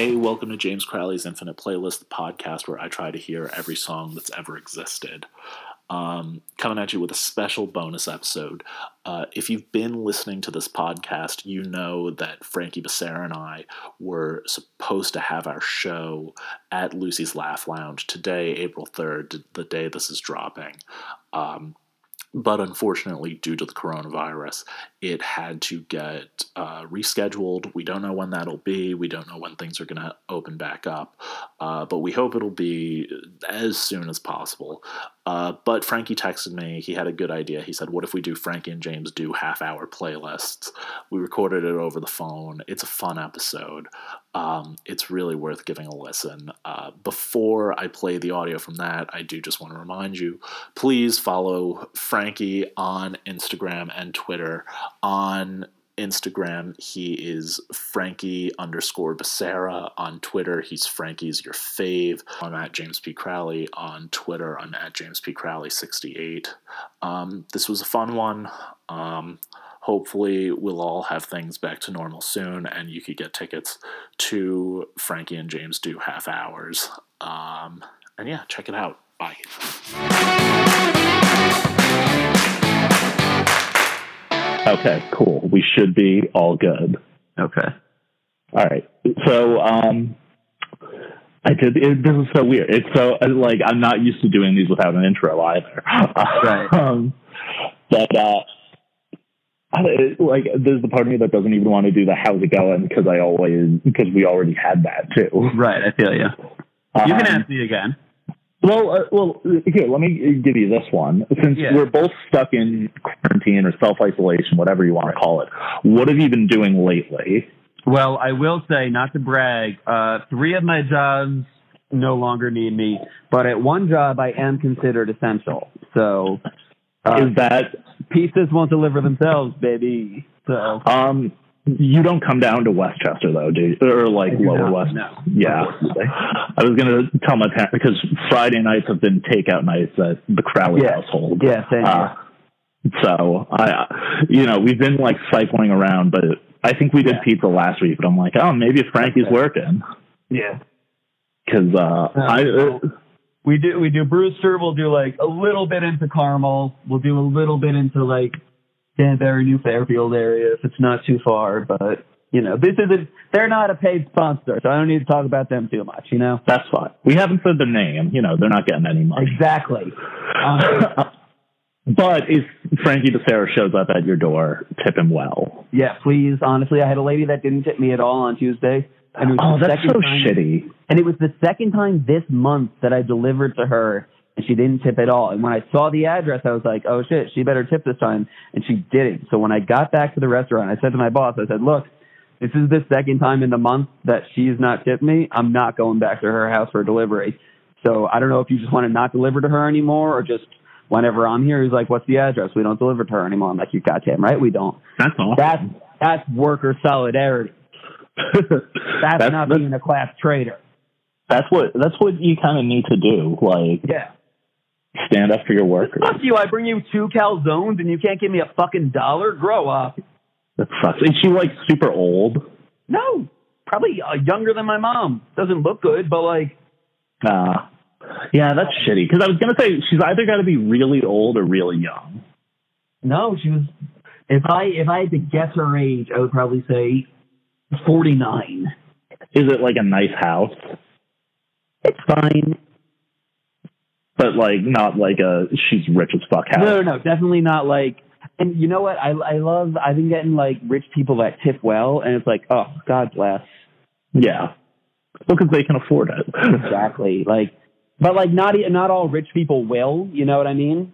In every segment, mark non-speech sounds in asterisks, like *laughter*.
Hey, welcome to James Crowley's Infinite Playlist, podcast where I try to hear every song that's ever existed. Um, coming at you with a special bonus episode. Uh, if you've been listening to this podcast, you know that Frankie Becerra and I were supposed to have our show at Lucy's Laugh Lounge today, April 3rd, the day this is dropping. Um, but unfortunately, due to the coronavirus, it had to get uh, rescheduled. We don't know when that'll be. We don't know when things are going to open back up, uh, but we hope it'll be as soon as possible. Uh, but Frankie texted me. He had a good idea. He said, What if we do Frankie and James do half hour playlists? We recorded it over the phone. It's a fun episode. Um, it's really worth giving a listen. Uh, before I play the audio from that, I do just want to remind you please follow Frankie on Instagram and Twitter. On Instagram, he is Frankie underscore Becerra. On Twitter, he's Frankie's your fave. I'm at James P. Crowley. On Twitter, I'm at James P. Crowley68. Um, this was a fun one. Um, hopefully, we'll all have things back to normal soon, and you could get tickets to Frankie and James do half hours. Um, and yeah, check it out. Bye. Okay, cool. We should be all good. Okay. All right. So, um, I did. It, this is so weird. It's so like I'm not used to doing these without an intro either. Right. *laughs* um, but uh, I, like, there's the part of me that doesn't even want to do the "How's it going?" because I always because we already had that too. Right. I feel you. You can Um, ask me again. Well, uh, well, here, let me give you this one. Since Yeah. we're both stuck in quarantine or self isolation, whatever you want to call it, what have you been doing lately? Well, I will say, not to brag, uh, three of my jobs no longer need me, but at one job I am considered essential. So uh, Is that pieces won't deliver themselves, baby. So um? You don't come down to Westchester though, do you? Or like lower not, West? no, Yeah. I was gonna tell my parents because Friday nights have been takeout nights at the Crowley Yeah. household. yeah, same Uh, so I, you know, we've been like cycling around, but I think we did Yeah. pizza last week. But I'm like, oh, maybe Frankie's Okay. working. Yeah. because uh, I. we do we do Brewster. We'll do like a little bit into Carmel. We'll do a little bit into like Danbury, New Fairfield area if it's not too far. But you know, this isn't. They're not a paid sponsor, so I don't need to talk about them too much. You know. That's fine. We haven't said their name. You know, they're not getting any money. Exactly. Um, *laughs* but if Frankie Becerra shows up at your door, tip him well. yeah, please. Honestly, I had a lady that didn't tip me at all on Tuesday. And it was Oh, that's so time- shitty. And it was the second time this month that I delivered to her she didn't tip at all. And when I saw the address, I was like, oh shit, she better tip this time. And she didn't. So when I got back to the restaurant, I said to my boss, I said, look, this is the second time in the month that she's not tipped me. I'm not going back to her house for delivery. So I don't know if you just want to not deliver to her anymore or just whenever I'm here, he's like, what's the address? We don't deliver to her anymore. I'm like, you goddamn right, we don't. That's awesome. That's, that's worker solidarity. *laughs* That's, not being a class traitor. that's what that's what you kind of need to do. Like Yeah. Stand up for your workers. Fuck you. I bring you two calzones and you can't give me a fucking dollar. Grow up. That sucks. Is she like super old? No. Probably uh, younger than my mom. Doesn't look good, but like, Uh, yeah, that's shitty. Because I was gonna say she's either got to be really old or really young. no, she was. If I if I had to guess her age, I would probably say forty nine. Is it like a nice house, It's fine. But like not like a she's rich as fuck house? No, no, no, definitely not like. And you know what? I I love. I've been getting like rich people that tip well, and it's like, oh, God bless. Yeah, well, because they can afford it. Exactly. Like, but like not not all rich people will. You know what I mean?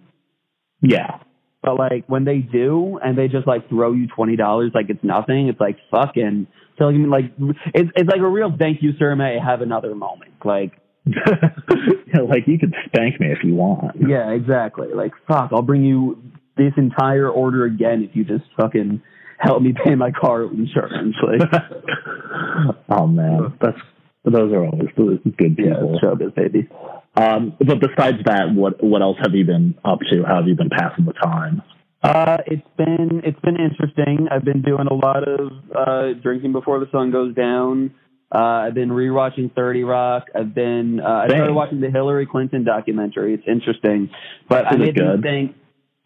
yeah, But like when they do and they just like throw you twenty dollars like it's nothing, it's like fucking so like, like it's it's like a real thank you, sir, may I have another moment. Like Yeah, like you could spank me if you want. yeah, exactly. Like fuck, I'll bring you this entire order again if you just fucking help me pay my car insurance. Like *laughs* oh man, that's those are always good yeah, people. showbiz baby. Um, but besides that, what what else have you been up to? How have you been passing the time? Uh, it's been it's been interesting. I've been doing a lot of uh, drinking before the sun goes down. Uh, I've been rewatching Thirty Rock. I've been uh, I started watching the Hillary Clinton documentary. It's interesting, but I Is it made the good? mistake.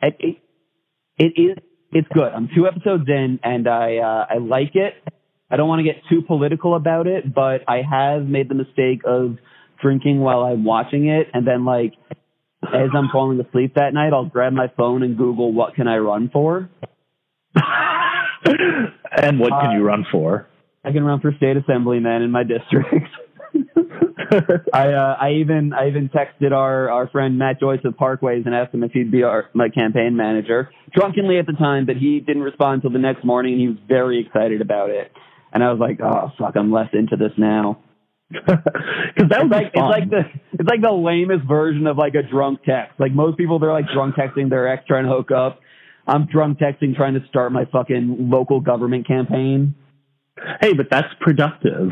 It, it, it is it's good. I'm two episodes in, and I uh, I like it. I don't want to get too political about it, but I have made the mistake of drinking while I'm watching it, and then like as I'm falling asleep that night, I'll grab my phone and Google what can I run for. *laughs* and what can you run for? I can run for state assemblyman in my district. *laughs* I uh, I even I even texted our our friend Matt Joyce of Parkways and asked him if he'd be our my campaign manager. Drunkenly at the time, but he didn't respond until the next morning. and He was very excited about it, and I was like, oh fuck, I'm less into this now. *laughs* Because that was like it's like the it's like the lamest version of like a drunk text. Like most people, they're like drunk texting their ex trying to hook up. I'm drunk texting trying to start my fucking local government campaign. Hey, but that's productive.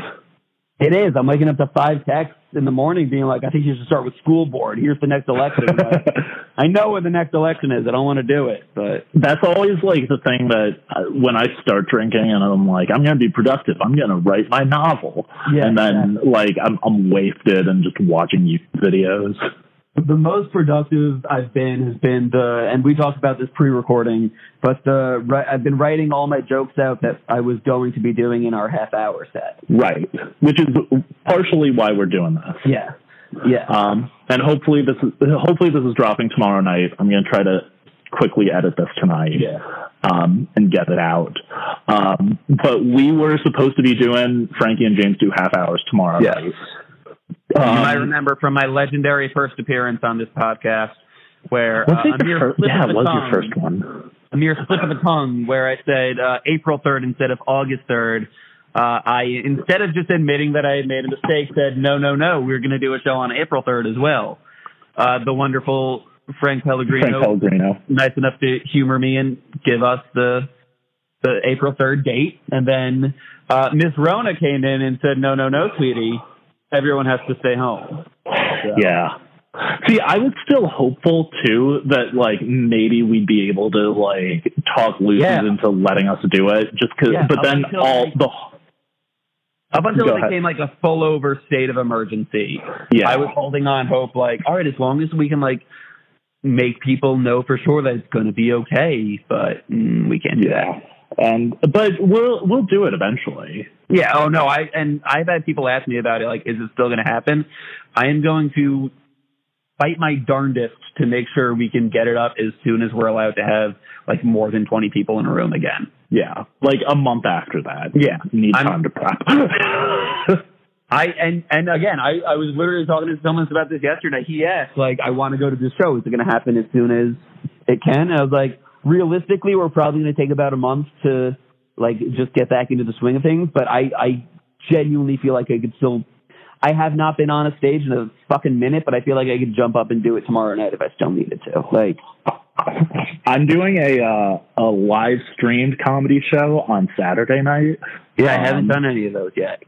It is. I'm waking up to five texts in the morning being like, I think you should start with school board. Here's the next election. Like, *laughs* I know when the next election is. I don't want to do it, but That's always like the thing that uh, when I start drinking and I'm like, I'm going to be productive. I'm going to write my novel. Yeah, and then like I'm, I'm wasted and just watching YouTube videos. The most productive I've been has been the, and we talked about this pre-recording, but the I've been writing all my jokes out that I was going to be doing in our half-hour set. Right. Which is partially why we're doing this. Yeah, yeah. Um, and hopefully this is hopefully this is dropping tomorrow night. I'm going to try to quickly edit this tonight. Yeah. Um, and get it out. Um, but we were supposed to be doing Frankie and James do half hours tomorrow Yes. night. You Um, might remember from my legendary first appearance on this podcast, where uh, a mere your first? slip Yeah, it was tongue, your first one. a mere slip of the tongue where I said uh, April 3rd instead of August 3rd. Uh, I, instead of just admitting that I had made a mistake, said, no, no, no, we're going to do a show on April 3rd as well. Uh, the wonderful Frank Pellegrino, Frank Pellegrino. nice enough to humor me and give us the the April 3rd date. And then uh, Miss Rona came in and said, no, no, no, sweetie, everyone has to stay home. Yeah. See, I was still hopeful too that like maybe we'd be able to like talk Lucy Yeah. into letting us do it, just because. Yeah, but then until, all like- the Up until Go it ahead. became like a full over state of emergency, yeah, I was holding on hope, like, all right, as long as we can like make people know for sure that it's going to be okay, but mm, we can't do that. And but we'll we'll do it eventually. Yeah. Oh no. I and I've had people ask me about it. Like, is it still going to happen? I am going to fight my darndest to make sure we can get it up as soon as we're allowed to have like more than twenty people in a room again. Yeah, like a month after that. Yeah. need I'm- time to prep. *laughs* I and and again, I I was literally talking to someone about this yesterday. He asked like, I want to go to this show. Is it going to happen as soon as it can? And I was like, realistically, we're probably going to take about a month to like just get back into the swing of things. But I I genuinely feel like I could still. I have not been on a stage in a fucking minute, but I feel like I could jump up and do it tomorrow night if I still needed to. Like, I'm doing a uh, a live streamed comedy show on Saturday night. yeah, I haven't Um, done any of those yet.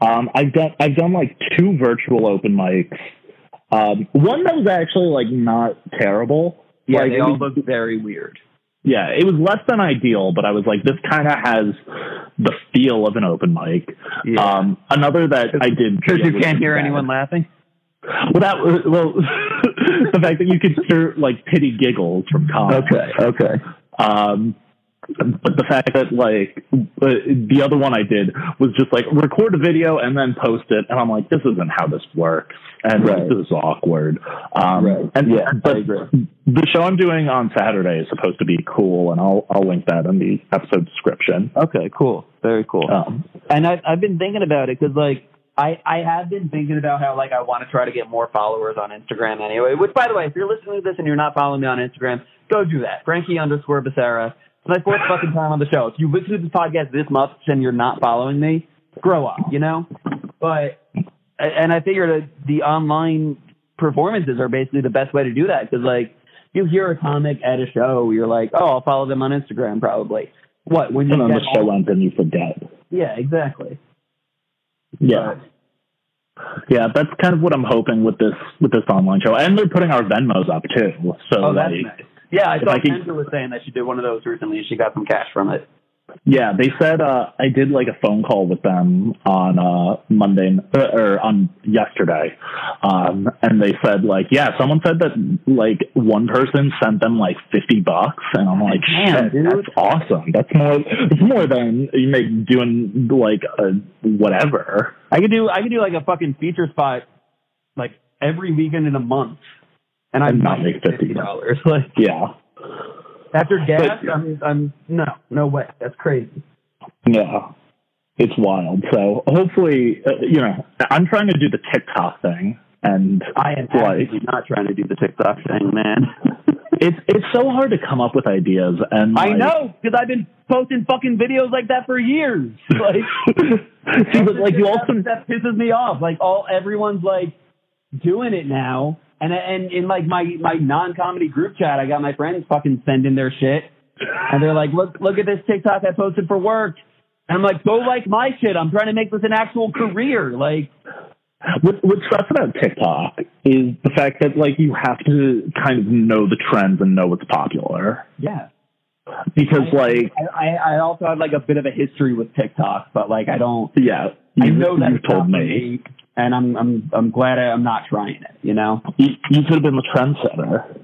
Um, I've done I've done like two virtual open mics. Um, one that was actually like not terrible. Yeah, like, they it all was- look very weird. Yeah, it was less than ideal, but I was like, this kind of has the feel of an open mic. Yeah. Um, another that I did Because you can't hear bad. anyone laughing. Well, that was well, *laughs* the fact that you could hear like pity giggles from Okay. okay. Um, but the fact that like the other one I did was just like record a video and then post it, and I'm like, this isn't how this works, and Right. this is awkward. Um, Right. And Yeah, but the show I'm doing on Saturday is supposed to be cool, and I'll I'll link that in the episode description. Okay, cool. Very cool. Um, And I've I've been thinking about it because like I I have been thinking about how like I want to try to get more followers on Instagram anyway. Which by the way, if you're listening to this and you're not following me on Instagram, go do that. Frankie underscore Becerra. It's my fourth fucking time on the show. If you listen to this podcast this much and you're not following me, grow up, you know. But and I figured the online performances are basically the best way to do that because like you hear a comic at a show, you're like, oh, I'll follow them on Instagram probably. What when you and then get the show ends and you forget. Yeah, exactly. Yeah. Yeah, that's kind of what I'm hoping with this with this online show, and they're putting our Venmos up too. So Oh, that's like, nice. Yeah, I if saw I could- Kendra was saying that she did one of those recently and she got some cash from it. Yeah, they said uh, I did like a phone call with them on uh, Monday uh, or on yesterday, um, and they said like, yeah, someone said that like one person sent them like fifty bucks, and I'm like, shit, dude. that's awesome. That's more. It's more than you make doing like a whatever. I could do I could do like a fucking feature spot like every weekend in a month, and I And not make fifty dollars. *laughs* Like Yeah, after gas, But- I'm I'm no no way. That's crazy. yeah. It's wild. So hopefully, uh, you know, I'm trying to do the TikTok thing, and I am Like- not trying to do the TikTok thing, man. *laughs* it's it's so hard to come up with ideas. And I know because I've been posting fucking videos like that for years. *laughs* Like, See, but like you also that pisses me off. Like all everyone's like doing it now, and and in like my my non comedy group chat, I got my friends fucking sending their shit, and they're like, look look at this TikTok I posted for work, and I'm like, go like my shit. I'm trying to make this an actual career. Like, what what sucks about TikTok is the fact that like you have to kind of know the trends and know what's popular yeah. because like I, I I also have like a bit of a history with TikTok, but like I don't. yeah I you, know that you it's told for me and I'm I'm I'm glad I, I'm not trying it. You know. you, you could have been the trendsetter.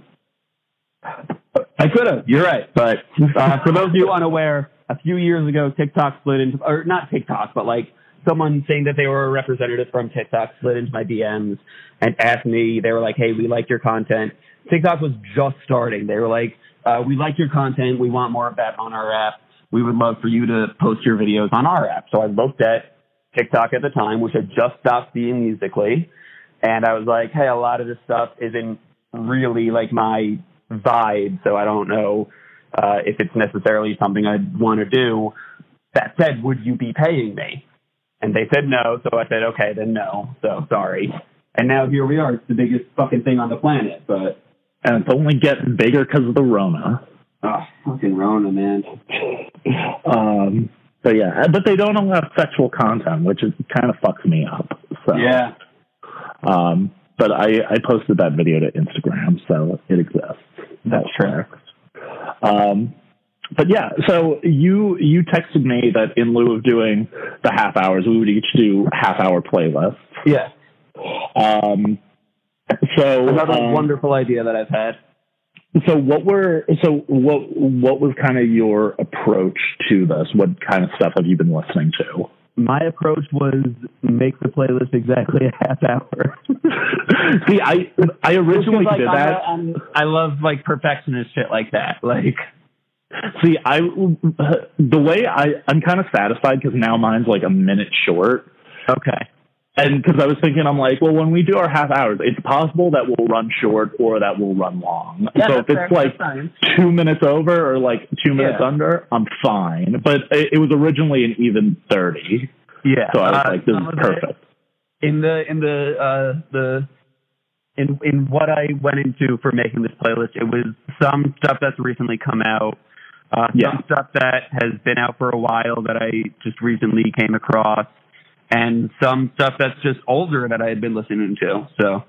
I could have. You're right. But uh, for those of you unaware, a few years ago, TikTok split into, or not TikTok, but like someone saying that they were a representative from TikTok slid into my DMs and asked me. They were like, "Hey, we like your content." TikTok was just starting. They were like, uh, "We like your content. We want more of that on our app. We would love for you to post your videos on our app." So I looked at TikTok at the time, which had just stopped being Musical.ly, and I was like, "Hey, a lot of this stuff isn't really like my vibe, so I don't know uh, if it's necessarily something I'd want to do. That said, would you be paying me? And they said no, so I said, okay, then no. So sorry. And now here we are. It's the biggest fucking thing on the planet, but And it's only getting bigger because of the Rona. oh, fucking Rona, man. Um, but yeah, but they don't allow sexual content, which is kind of fucks me up. So Yeah. Um, but I, I posted that video to Instagram, so it exists. That's true. Um, but yeah, so you you texted me that in lieu of doing the half hours, we would each do half hour playlists. Yeah. Um, so Another um, wonderful idea that I've had. So what were so what what was kind of your approach to this? What kind of stuff have you been listening to? My approach was make the playlist exactly a half hour. *laughs* See, I I originally like, did I'm that. a- I'm- I love like perfectionist shit like that. Like, See, I the way I I'm kind of satisfied because now mine's like a minute short, okay, and because I was thinking I'm like, well, when we do our half hours, it's possible that we'll run short or that we'll run long. Yeah, so if it's like two minutes over or like two minutes Yeah. under, I'm fine. But it, it was originally an even thirty, yeah. so I was Uh, like, this is of it- perfect. in the in the uh the in in what I went into for making this playlist, it was some stuff that's recently come out, uh, Yeah. some stuff that has been out for a while that I just recently came across, and some stuff that's just older that I had been listening to. So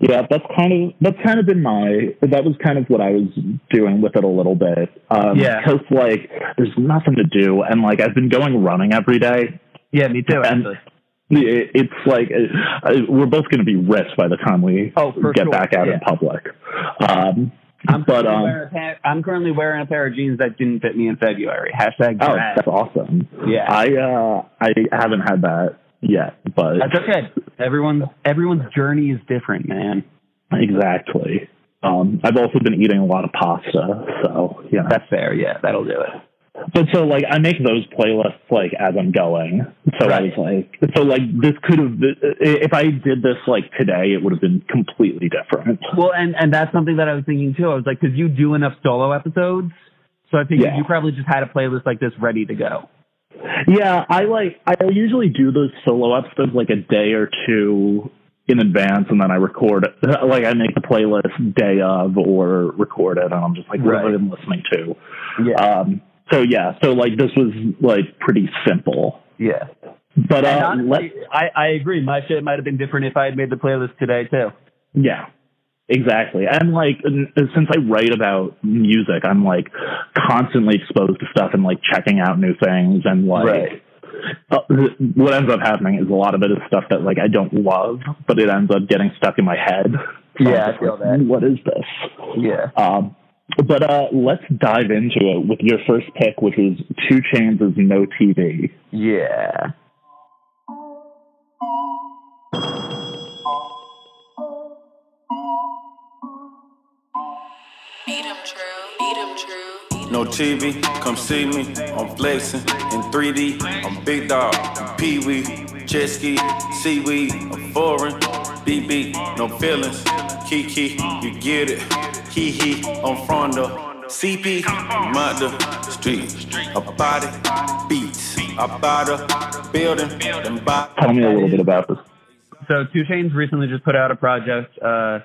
Yeah, that's kind of that's kind of been my that was kind of what I was doing with it a little bit. Um, Yeah. because like there's nothing to do, and like I've been going running every day. yeah, me too. And- Actually, It, it's like uh, we're both going to be rich by the time we Oh, get sure, back out in public. Um, I'm but currently, um, wearing a pa- I'm currently wearing a pair of jeans that didn't fit me in February. Hashtag oh, drag. that's awesome. Yeah. I uh, I haven't had that yet, but That's okay. Everyone's everyone's journey is different, man. exactly. Um, I've also been eating a lot of pasta, so yeah. That's fair. Yeah, that'll do it. But so like I make those playlists like as I'm going. So I was like, so like this could have if I did this like today, it would have been completely different. Well, and and that's something that I was thinking too. I was like, because you do enough solo episodes, so I figured Yeah. you probably just had a playlist like this ready to go. Yeah, I like I usually do those solo episodes like a day or two in advance, and then I record it. Like I make the playlist day of or record it, and I'm just like, what have I Right. been listening to? Yeah, Um, so yeah, so like this was like pretty simple. yeah. But uh, honestly, I I agree. My shit might have been different if I had made the playlist today too. yeah, Exactly. And like, since I write about music, I'm like constantly exposed to stuff and like checking out new things and like, Right. uh, what ends up happening is a lot of it is stuff that like I don't love, but it ends up getting stuck in my head. So Yeah, I'm I just feel like, that. What is this? Yeah. Um, but uh, let's dive into it with your first pick, which is 2 Chainz' is No TV. Yeah. Beat 'em true, beat 'em true. No TV, come see me. I'm flexing in 3D. I'm big dog, Pee Wee, jet ski, seaweed, I'm foreign. BB, no feelings. Kiki, you get it. Hee hee, I'm from the CP, I'm out the street. A body beats, I buy the building, then buy. Tell me a little bit about this. So 2 Chainz recently just put out a project uh,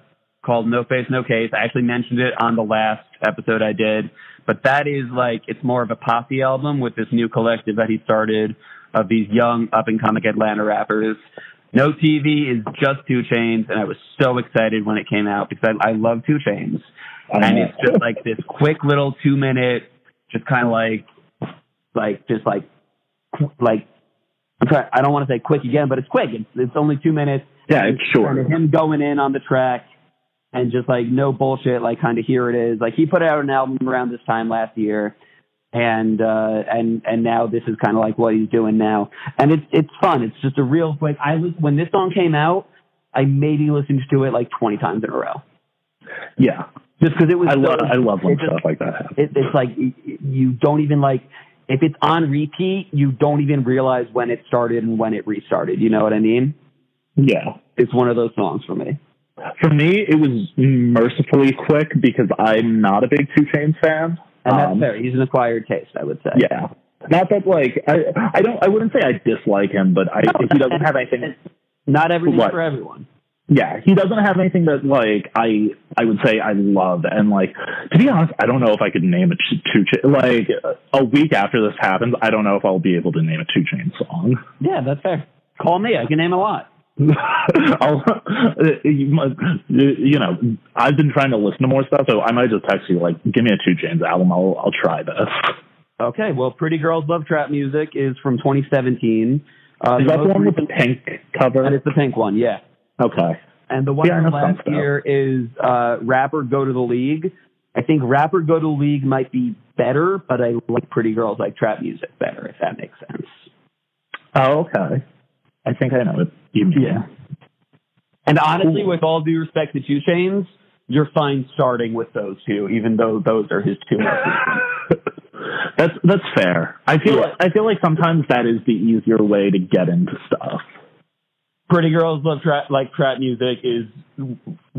called No Face No Case. I actually mentioned it on the last episode I did, but that is like it's more of a posse album with this new collective that he started of these young up and coming Atlanta rappers. No TV is just 2 Chainz, and I was so excited when it came out because I, I love 2 Chainz, I and know. it's just like this quick little two minute, just kind of like, like just like, like I'm trying, I don't want to say quick again, but it's quick. It's, it's only two minutes. Yeah, it's short. Kind of him going in on the track and just like no bullshit, like kind of here it is. Like he put out an album around this time last year, and uh, and and now this is kind of like what he's doing now, and it's it's fun. It's just a real quick. I was when this song came out, I maybe listened to it like 20 times in a row, Yeah, just because it was. I so- love I love when it just- stuff like that happens. it, it's like you don't even like if it's on repeat, you don't even realize when it started and when it restarted. You know what I mean? Yeah. It's one of those songs for me. For me, it was mercifully quick because I'm not a big 2 Chainz fan. And that's Um, fair. He's an acquired taste, I would say. Yeah. Not that like I I don't I wouldn't say I dislike him, but I he doesn't have anything. *laughs* Not everything What? for everyone. Yeah, he doesn't have anything that like I I would say I love, and like to be honest, I don't know if I could name a two chain like a week after this happens. I don't know if I'll be able to name a two chain song. Yeah, that's fair. Call me. I can name a lot. *laughs* I'll, you, you know, I've been trying to listen to more stuff, so I might just text you like, give me a 2 Chainz album. I'll I'll try this. Okay. Well, Pretty Girls Love Trap Music is from 2017. Uh, Is that the one with the pink cover? That is the pink one. Yeah. Okay. And the one Yeah, from last year is uh, Rap or Go to the League. I think Rap or Go to the League might be better, but I like Pretty Girls Like Trap Music better, if that makes sense. Oh, okay. I think I know what you mean. Yeah. And honestly, Cool. with all due respect to 2 Chainz, you're fine starting with those two, even though those are his two most *laughs* that's that's fair. I feel Yeah. I feel like sometimes that is the easier way to get into stuff. Pretty Girls Love Trap Like Trap Music is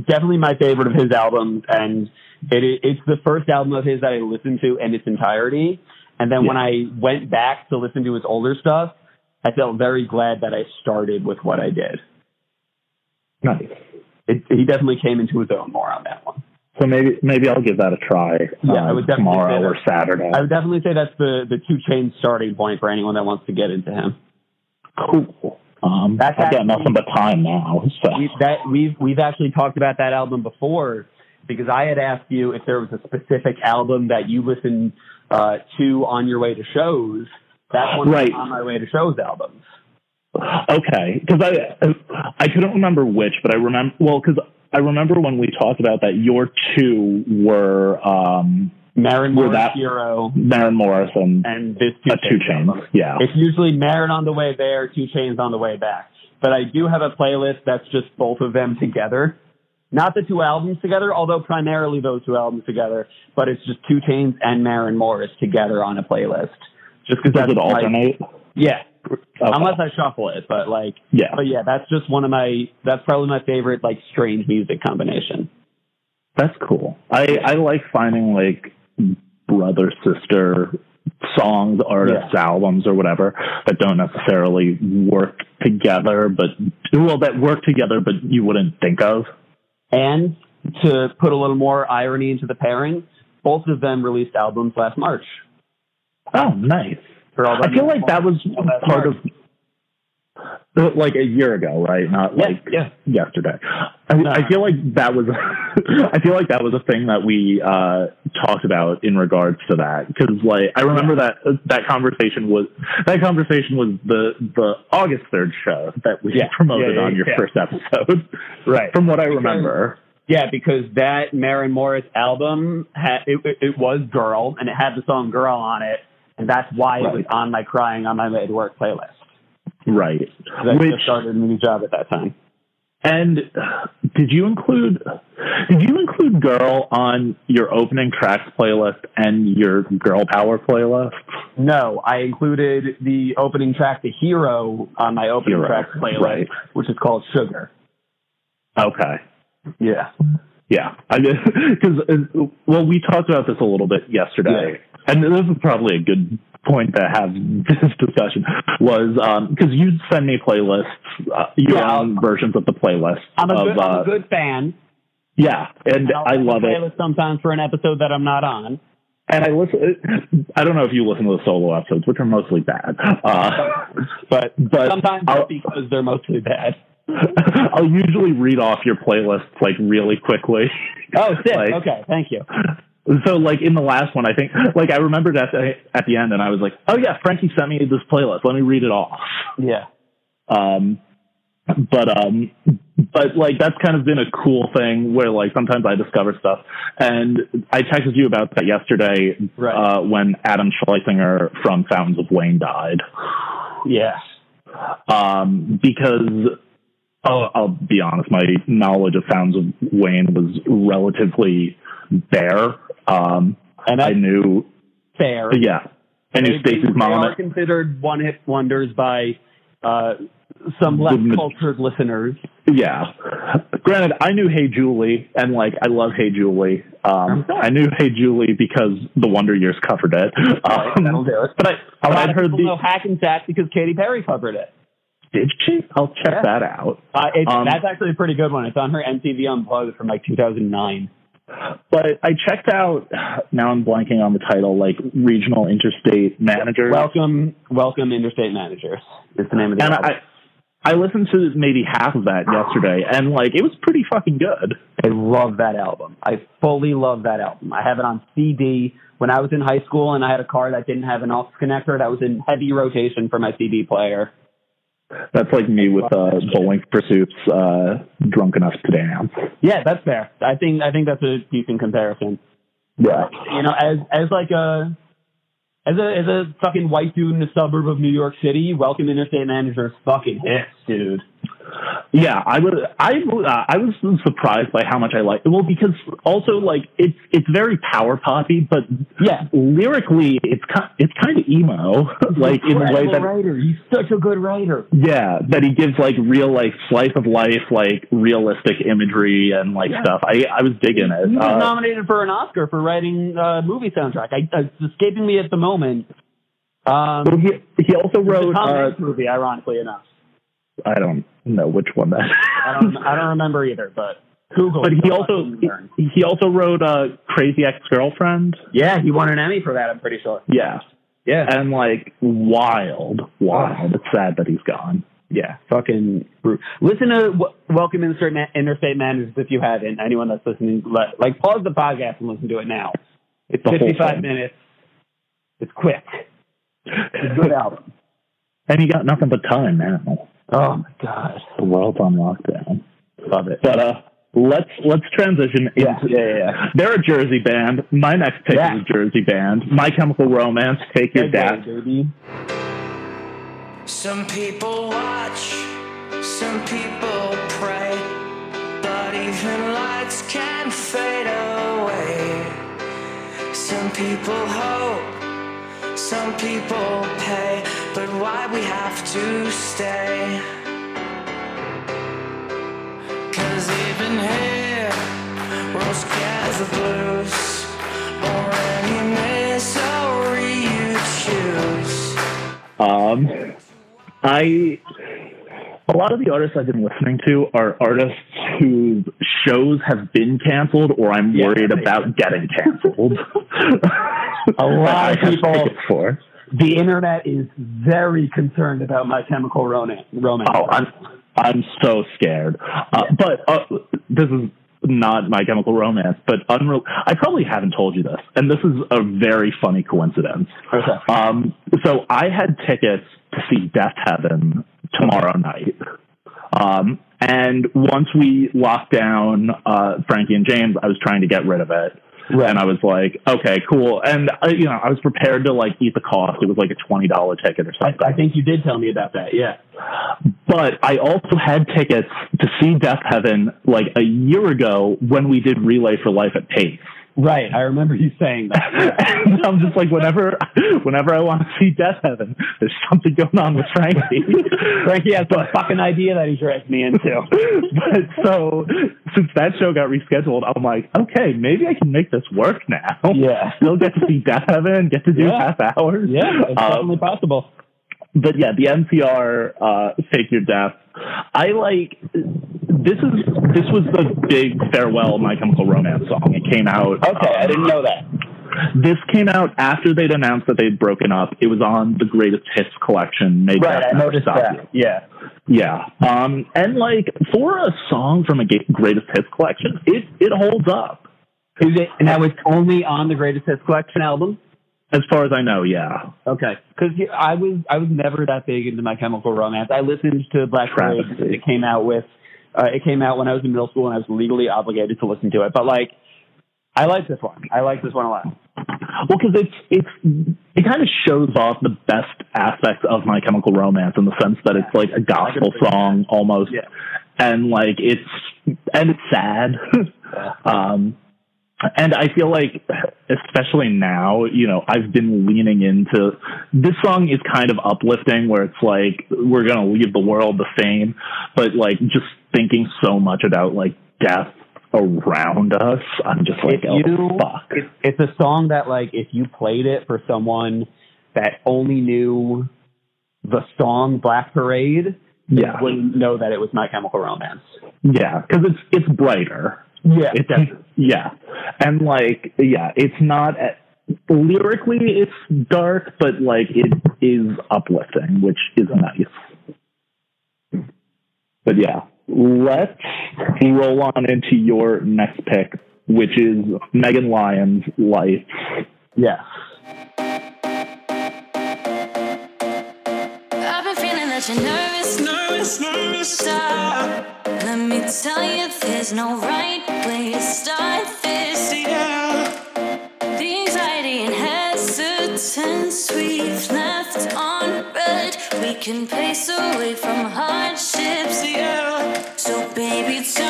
definitely my favorite of his albums, and it it's the first album of his that I listened to in its entirety. And then when I went back to listen to his older stuff, I felt very glad that I started with what I did. Nice. It, he definitely came into his own more on that one. So maybe maybe I'll give that a try. Yeah, uh, I would definitely tomorrow say or. Saturday. I would definitely say that's the the two chain starting point for anyone that wants to get into him. cool. Um, That's I've got nothing but time now. So we, that we've we've actually talked about that album before because I had asked you if there was a specific album that you listened uh, to on your way to shows. That's one Right. on my way to shows albums. Okay, because I I couldn't remember which, but I remember well because I remember when we talked about that. Your two were um, Maren Morris Hero Maren Morris and, and this two, 2 Chainz. Yeah, It's usually Maren on the way there, 2 Chainz on the way back. But I do have a playlist that's just both of them together. Not the two albums together, although primarily those two albums together, but it's just 2 Chainz and Maren Morris together on a playlist. Just because does that's it alternate? yeah. Okay. Unless I shuffle it, but like, Yeah, but yeah, that's just one of my, that's probably my favorite, like, strange music combination. that's cool. I I like finding like brother sister songs, artists, albums, or whatever that don't necessarily work together, but well, that work together, but you wouldn't think of. And to put a little more irony into the pairing, both of them released albums last March. Oh, nice. For all I feel like that was part of. Like a year ago, right? Not Yeah, like yeah. yesterday. I, No. I feel like that was, *laughs* I feel like that was a thing that we uh, talked about in regards to that because, like, I remember that that conversation was that conversation was the the August third show that we Yeah. promoted Yeah, yeah, on your yeah. first episode, *laughs* Right. from what I Because- remember. Yeah, because that Maren Morris album had it, it, it was "Girl" and it had the song "Girl" on it, and that's why it was on my "Crying on My Way to Work" playlist. Right. I Which just started a new job at that time. and did you include did you include Girl on your opening tracks playlist and your Girl Power playlist? No, I included the opening track "The Hero" on my opening Hero, tracks playlist, right. which is called "Sugar." Okay. Yeah, Yeah, I because *laughs* uh, well, we talked about this a little bit yesterday, and this is probably a good point to have this discussion. Was because you'd send me playlists, uh, your Yeah, own versions of the playlist. I'm a of, good, I'm uh, a good fan. Yeah, and I a love it. sometimes for an episode that I'm not on. And I listen. I don't know if you listen to the solo episodes, which are mostly bad. Uh, *laughs* But, but sometimes I'll, because they're mostly bad. *laughs* I'll usually read off your playlists like really quickly. Oh, sick. *laughs* Like- okay, thank you. So like in the last one, I think like I remembered at the at the end, and I was like, oh yeah, Frankie sent me this playlist. Let me read it off. Yeah. Um, but um, but like that's kind of been a cool thing where like sometimes I discover stuff, and I texted you about that yesterday Right. uh, when Adam Schlesinger from Fountains of Wayne died, Yes. um, because. I'll, I'll be honest, my knowledge of Fountains of Wayne was relatively bare. Um, And I knew fair. Yeah. I knew Stacey's they mom. are considered one hit wonders by uh, some less The cultured listeners. Yeah. Granted, I knew Hey Julie, and like I love Hey Julie. Um, I knew Hey Julie because the Wonder Years covered it. Right, Um, that'll do it. But I, A but I'd of heard the. know Hackensack because Katy Perry covered it. Did she? I'll check Yeah. that out. Uh, Um, that's actually a pretty good one. It's on her MTV Unplugged from like 2009. But I checked out. Now I'm blanking on the title. Like regional interstate manager. Welcome, welcome, Interstate Managers is the name of the and album. I, I listened to maybe half of that yesterday, and like it was pretty fucking good. I love that album. I fully love that album. I have it on CD. When I was in high school and I had a car that didn't have an aux connector, that was in heavy rotation for my CD player. That's like me with uh, Bowling for Soup. Uh, drunk enough to dance. Yeah, that's fair. I think I think that's a decent comparison. Yeah. You know, as as like a as a as a fucking white dude in a suburb of New York City, Welcome Interstate Managers fucking hits, dude. Yeah, I would. I uh, I was surprised by how much I liked. It. Well, because also like it's it's very power poppy, but Yeah. lyrically it's kind it's kind of emo, *laughs* like in the way that writer. He's such a good writer. yeah that he gives like real like slice of life like realistic imagery and like Yeah. stuff. I I was digging it. He was Uh, nominated for an Oscar for writing uh, movie soundtrack. I, it's escaping me at the moment. Um, but he he also wrote a. Uh, movie, ironically enough. I don't know which one that. I don't I don't remember either, but Google. But he also on and learn. he, he also wrote uh, Crazy Ex Girlfriend. yeah, he won an Emmy for that. I'm pretty sure. Yeah, Yeah, and like wild, wild. It's sad that he's gone. yeah, fucking. brute. Listen to w- Welcome Interstate, Ma- Interstate Managers if you haven't. Anyone that's listening, let, like pause the podcast and listen to it now. It's The 55 minutes. It's quick. *laughs* It's a good album. And you got nothing but time now. Oh my god, The world's on lockdown. love it. But uh, let's let's transition. Yeah, into, yeah, yeah, yeah. They're a Jersey band. My next pick Yeah. is a Jersey band. My Chemical Romance. Take your dad. baby. Some people watch, some people pray, but even lights can fade away. Some people hope, some people pay, but why we have to stay? Cause even here, we're scared of the blues, or any misery you choose. Um, I a lot of the artists I've been listening to are artists whose shows have been canceled, or I'm Yeah. worried about getting canceled. A lot *laughs* of people- for. The internet is very concerned about my chemical romance. Oh, I'm I'm so scared. Uh, But uh, this is not my chemical romance, but unreal. I probably haven't told you this, and this is a very funny coincidence. Okay. Um, so I had tickets to see Death Heaven tomorrow night. Um, and once we locked down uh, Frankie and James, I was trying to get rid of it. Right. And I was like, okay, cool. And uh, you know, I was prepared to like eat the cost. It was like a twenty dollar ticket or I, something. I think you did tell me about that. Yeah. But I also had tickets to see Deafheaven like a year ago when we did Relay for Life at Pace. Right. I remember you saying that. Yeah. *laughs* I'm just like, whenever, whenever I want to see Deafheaven, there's something going on with Frankie. *laughs* Frankie has some fucking idea that he dragged me into. *laughs* but so since that show got rescheduled, I'm like, okay, maybe I can make this work now. Yeah. Still get to see Deafheaven, get to do Yeah. half hours. Yeah, it's Um, definitely possible. But yeah, the MCR uh, "Fake Your Death." I like this is this was the big farewell My Chemical Romance song. It came out. Okay, I um, didn't know that. This came out after they'd announced that they'd broken up. It was on the Greatest Hits collection. Made Right, I noticed that. You. Yeah. Yeah, um, and like for a song from a Greatest Hits collection, it it holds up. Is it now? It's only on the Greatest Hits collection album. As far as I know, yeah. Okay, because I was I was never that big into My Chemical Romance. I listened to Black Parade. It came out with uh, it came out when I was in middle school and I was legally obligated to listen to it. But like, I like this one. I like this one a lot. Well, because it's it's it kind of shows off the best aspects of My Chemical Romance in the sense that it's like a gospel song almost, Yeah. and like it's and it's sad. *laughs* um, and I feel like, especially now, you know, I've been leaning into this song is kind of uplifting, where it's like we're gonna leave the world the same, but like just thinking so much about like death around us. I'm just like, if oh you, fuck. It's, it's a song that like if you played it for someone that only knew the song Black Parade, Yeah. wouldn't know that it was My Chemical Romance. Yeah, because it's it's brighter. Yeah, It's yeah, and like yeah, it's not lyrically it's dark, but like it is uplifting, which is nice. But yeah, let's roll on into your next pick, which is Megan Lyons' Life. Yes. I've been feeling that you're nervous, Let me tell you, there's no right way to start this. Yeah. The anxiety and hesitance we've left on red. We can pace away from hardships. Yeah. So baby, turn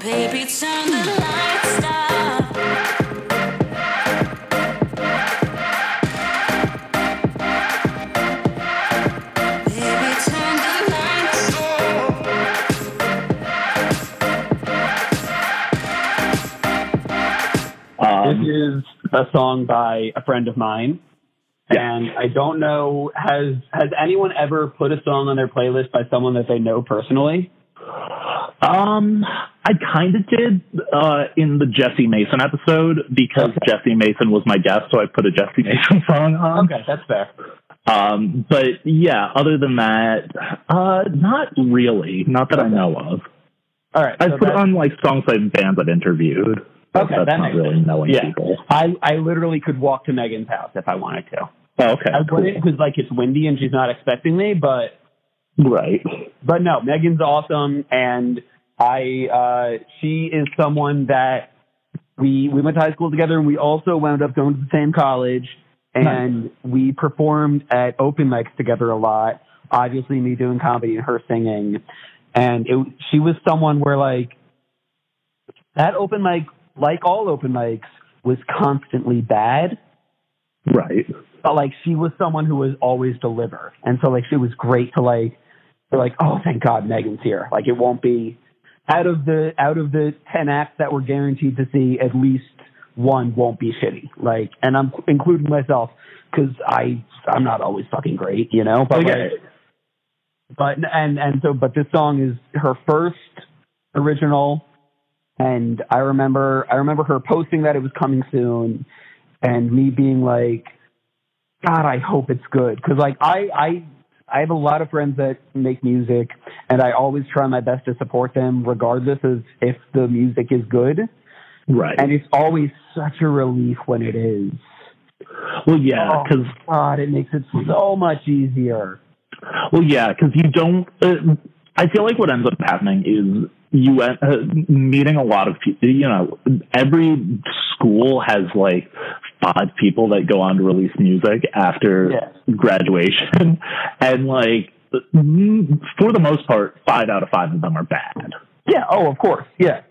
baby, turn the lights down. Baby, turn the lights Um, This is a song by a friend of mine. Yeah. And I don't know has has anyone ever put a song on their playlist by someone that they know personally? Um, I kind of did uh, in the Jesse Mason episode because Jesse Mason was my guest, so I put a Jesse Mason *laughs* song on. Okay, that's fair. Um, but yeah, other than that, uh, not really. Not that I know of. All right. I so put on like songs I've bands I've interviewed. Okay, that's that not really sense. knowing Yeah. people. I I literally could walk to Megan's house if I wanted to. Oh, okay, I cool. wouldn't because like it's windy and she's not expecting me, but Right. but no, Megan's awesome, and I uh, she is someone that we we went to high school together, and we also wound up going to the same college, and we performed at open mics together a lot. Obviously, me doing comedy and her singing, and it, she was someone where like that open mic, like all open mics, was constantly bad Right. but like she was someone who was always deliver, and so like she was great to like. They're like, oh, thank God Megan's here. Like it won't be out of the out of the ten acts that we're guaranteed to see. At least one won't be shitty. Like, and I'm including myself because I I'm not always fucking great, you know. But Okay. like, but and and so but this song is her first original, and I remember I remember her posting that it was coming soon, and me being like, God, I hope it's good because like I I. I have a lot of friends that make music, and I always try my best to support them, regardless of if the music is good. Right. And it's always such a relief when it is. well, yeah, Oh, because God, it makes it so much easier. Well, yeah, because you don't. Uh, I feel like what ends up happening is you end, uh, meeting a lot of people. You know, every school has like five people that go on to release music after Yeah. graduation, *laughs* and like for the most part, five out of five of them are bad. Yeah. Oh, of course. Yeah.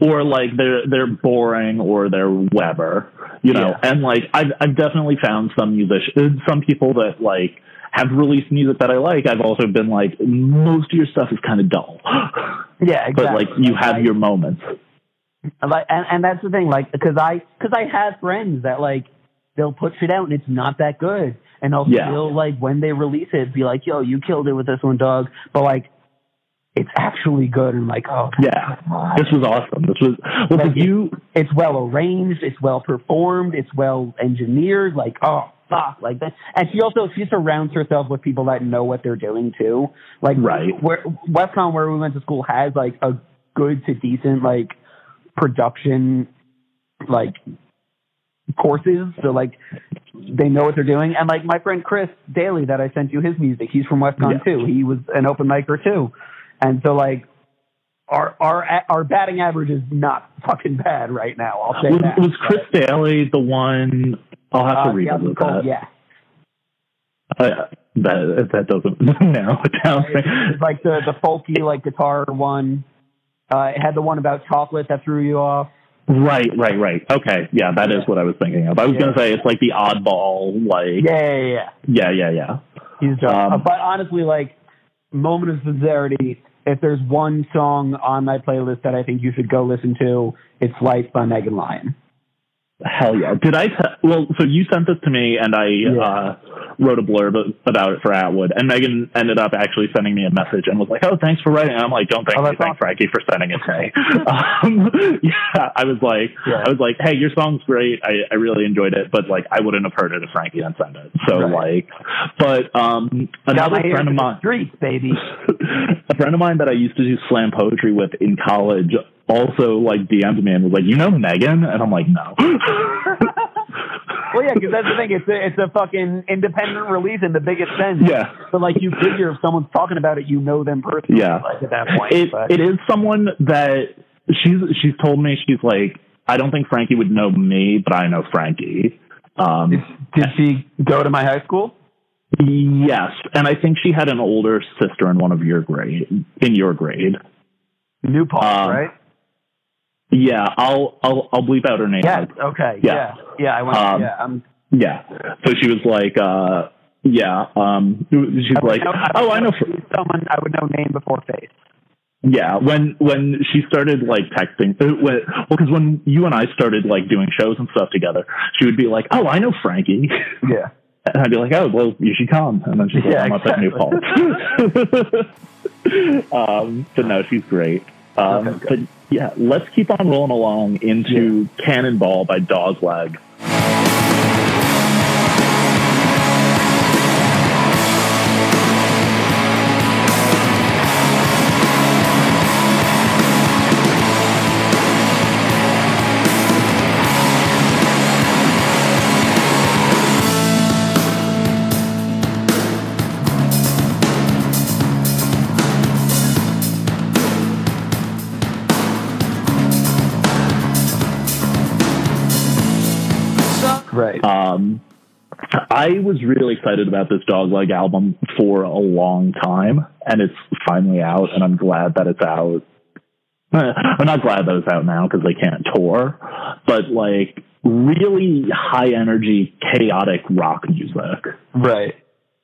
or like they're they're boring or they're Weber, you know. Yeah. And like I've I've definitely found some musicians, some people that like have released music that I like. I've also been like most of your stuff is kind of dull, Yeah. Exactly. *laughs* but like you have your moments. Like, and, and that's the thing, like, because I because I have friends that like they'll put shit out and it's not that good, and I'll Yeah. still like when they release it, be like, "Yo, you killed it with this one, dog," but like. It's actually good, and like, oh, Yeah, God. this was awesome. This was well. Like, you? it's well arranged, it's well performed, it's well engineered. Like, oh fuck, like that. And she also she surrounds herself with people that know what they're doing too. Like, Right. Where WestCon, where we went to school, has like a good to decent like production like courses. So like they know what they're doing. And like my friend Chris Daly that I sent you his music, he's from WestCon Yeah. too. He was an open micer too. And so like our our our batting average is not fucking bad right now. I'll say Was, that. was Chris Daly the one? I'll have to Uh, Gavin Cole, that. yeah. Uh, that that doesn't *laughs* narrow it down. It's like the the folky like guitar one. Uh, it had the one about chocolate that threw you off. Right, right, right. Okay, yeah, that is what I was thinking of. I was Yeah. gonna say it's like the oddball, like Yeah, yeah, yeah. yeah, yeah, yeah. He's just, Um, uh, but honestly, like moment of sincerity. If there's one song on my playlist that I think you should go listen to, it's "Life" by Megan Lyon. Hell yeah! Did I? T- well, so you sent this to me, and I Yeah. uh, wrote a blurb about it for Atwood, and Megan ended up actually sending me a message and was like, "Oh, thanks for writing." And I'm like, "Don't thank Oh, me, thank. Frankie for sending it to me." *laughs* um, yeah, I was like, Yeah. I was like, "Hey, your song's great. I, I really enjoyed it, but like, I wouldn't have heard it if Frankie didn't send it." So Right. like, but um, another friend of mine. streets, baby. *laughs* a friend of mine that I used to do slam poetry with in college also like DM'd me and was like, "You know Megan?" And I'm like, "No." *laughs* Well, yeah, because that's the thing. It's a, it's a fucking independent release in the biggest sense. yeah, But like, you figure if someone's talking about it, you know them personally. Yeah. Like at that point. it but, it is someone that she's she's told me she's like, I don't think Frankie would know me, but I know Frankie. Um, did she go to my high school? yes, and I think she had an older sister in one of your grade in your grade. New Paltz, Um, right? Yeah, I'll I'll I'll bleep out her name. Yes. Okay. Yeah. Yeah. Yeah. I want. Um, yeah. I'm. Yeah. So she was like, uh, yeah. Um, she's I like, know- I oh, I know. someone. I would know name before face. Yeah, when when she started like texting, when, well, because when you and I started like doing shows and stuff together, she would be like, "Oh, I know Frankie," Yeah. *laughs* and I'd be like, "Oh, well, you should come." And then she's like, Yeah, "I'm up at New Paltz." *laughs* um, but no, she's great. Um, Okay, but yeah, let's keep on rolling along into Cannonball by Dogleg. I was really excited about this Dogleg album for a long time, and it's finally out, and I'm glad that it's out. Eh, I'm not glad that it's out now because they can't tour, but like really high energy, chaotic rock music. right.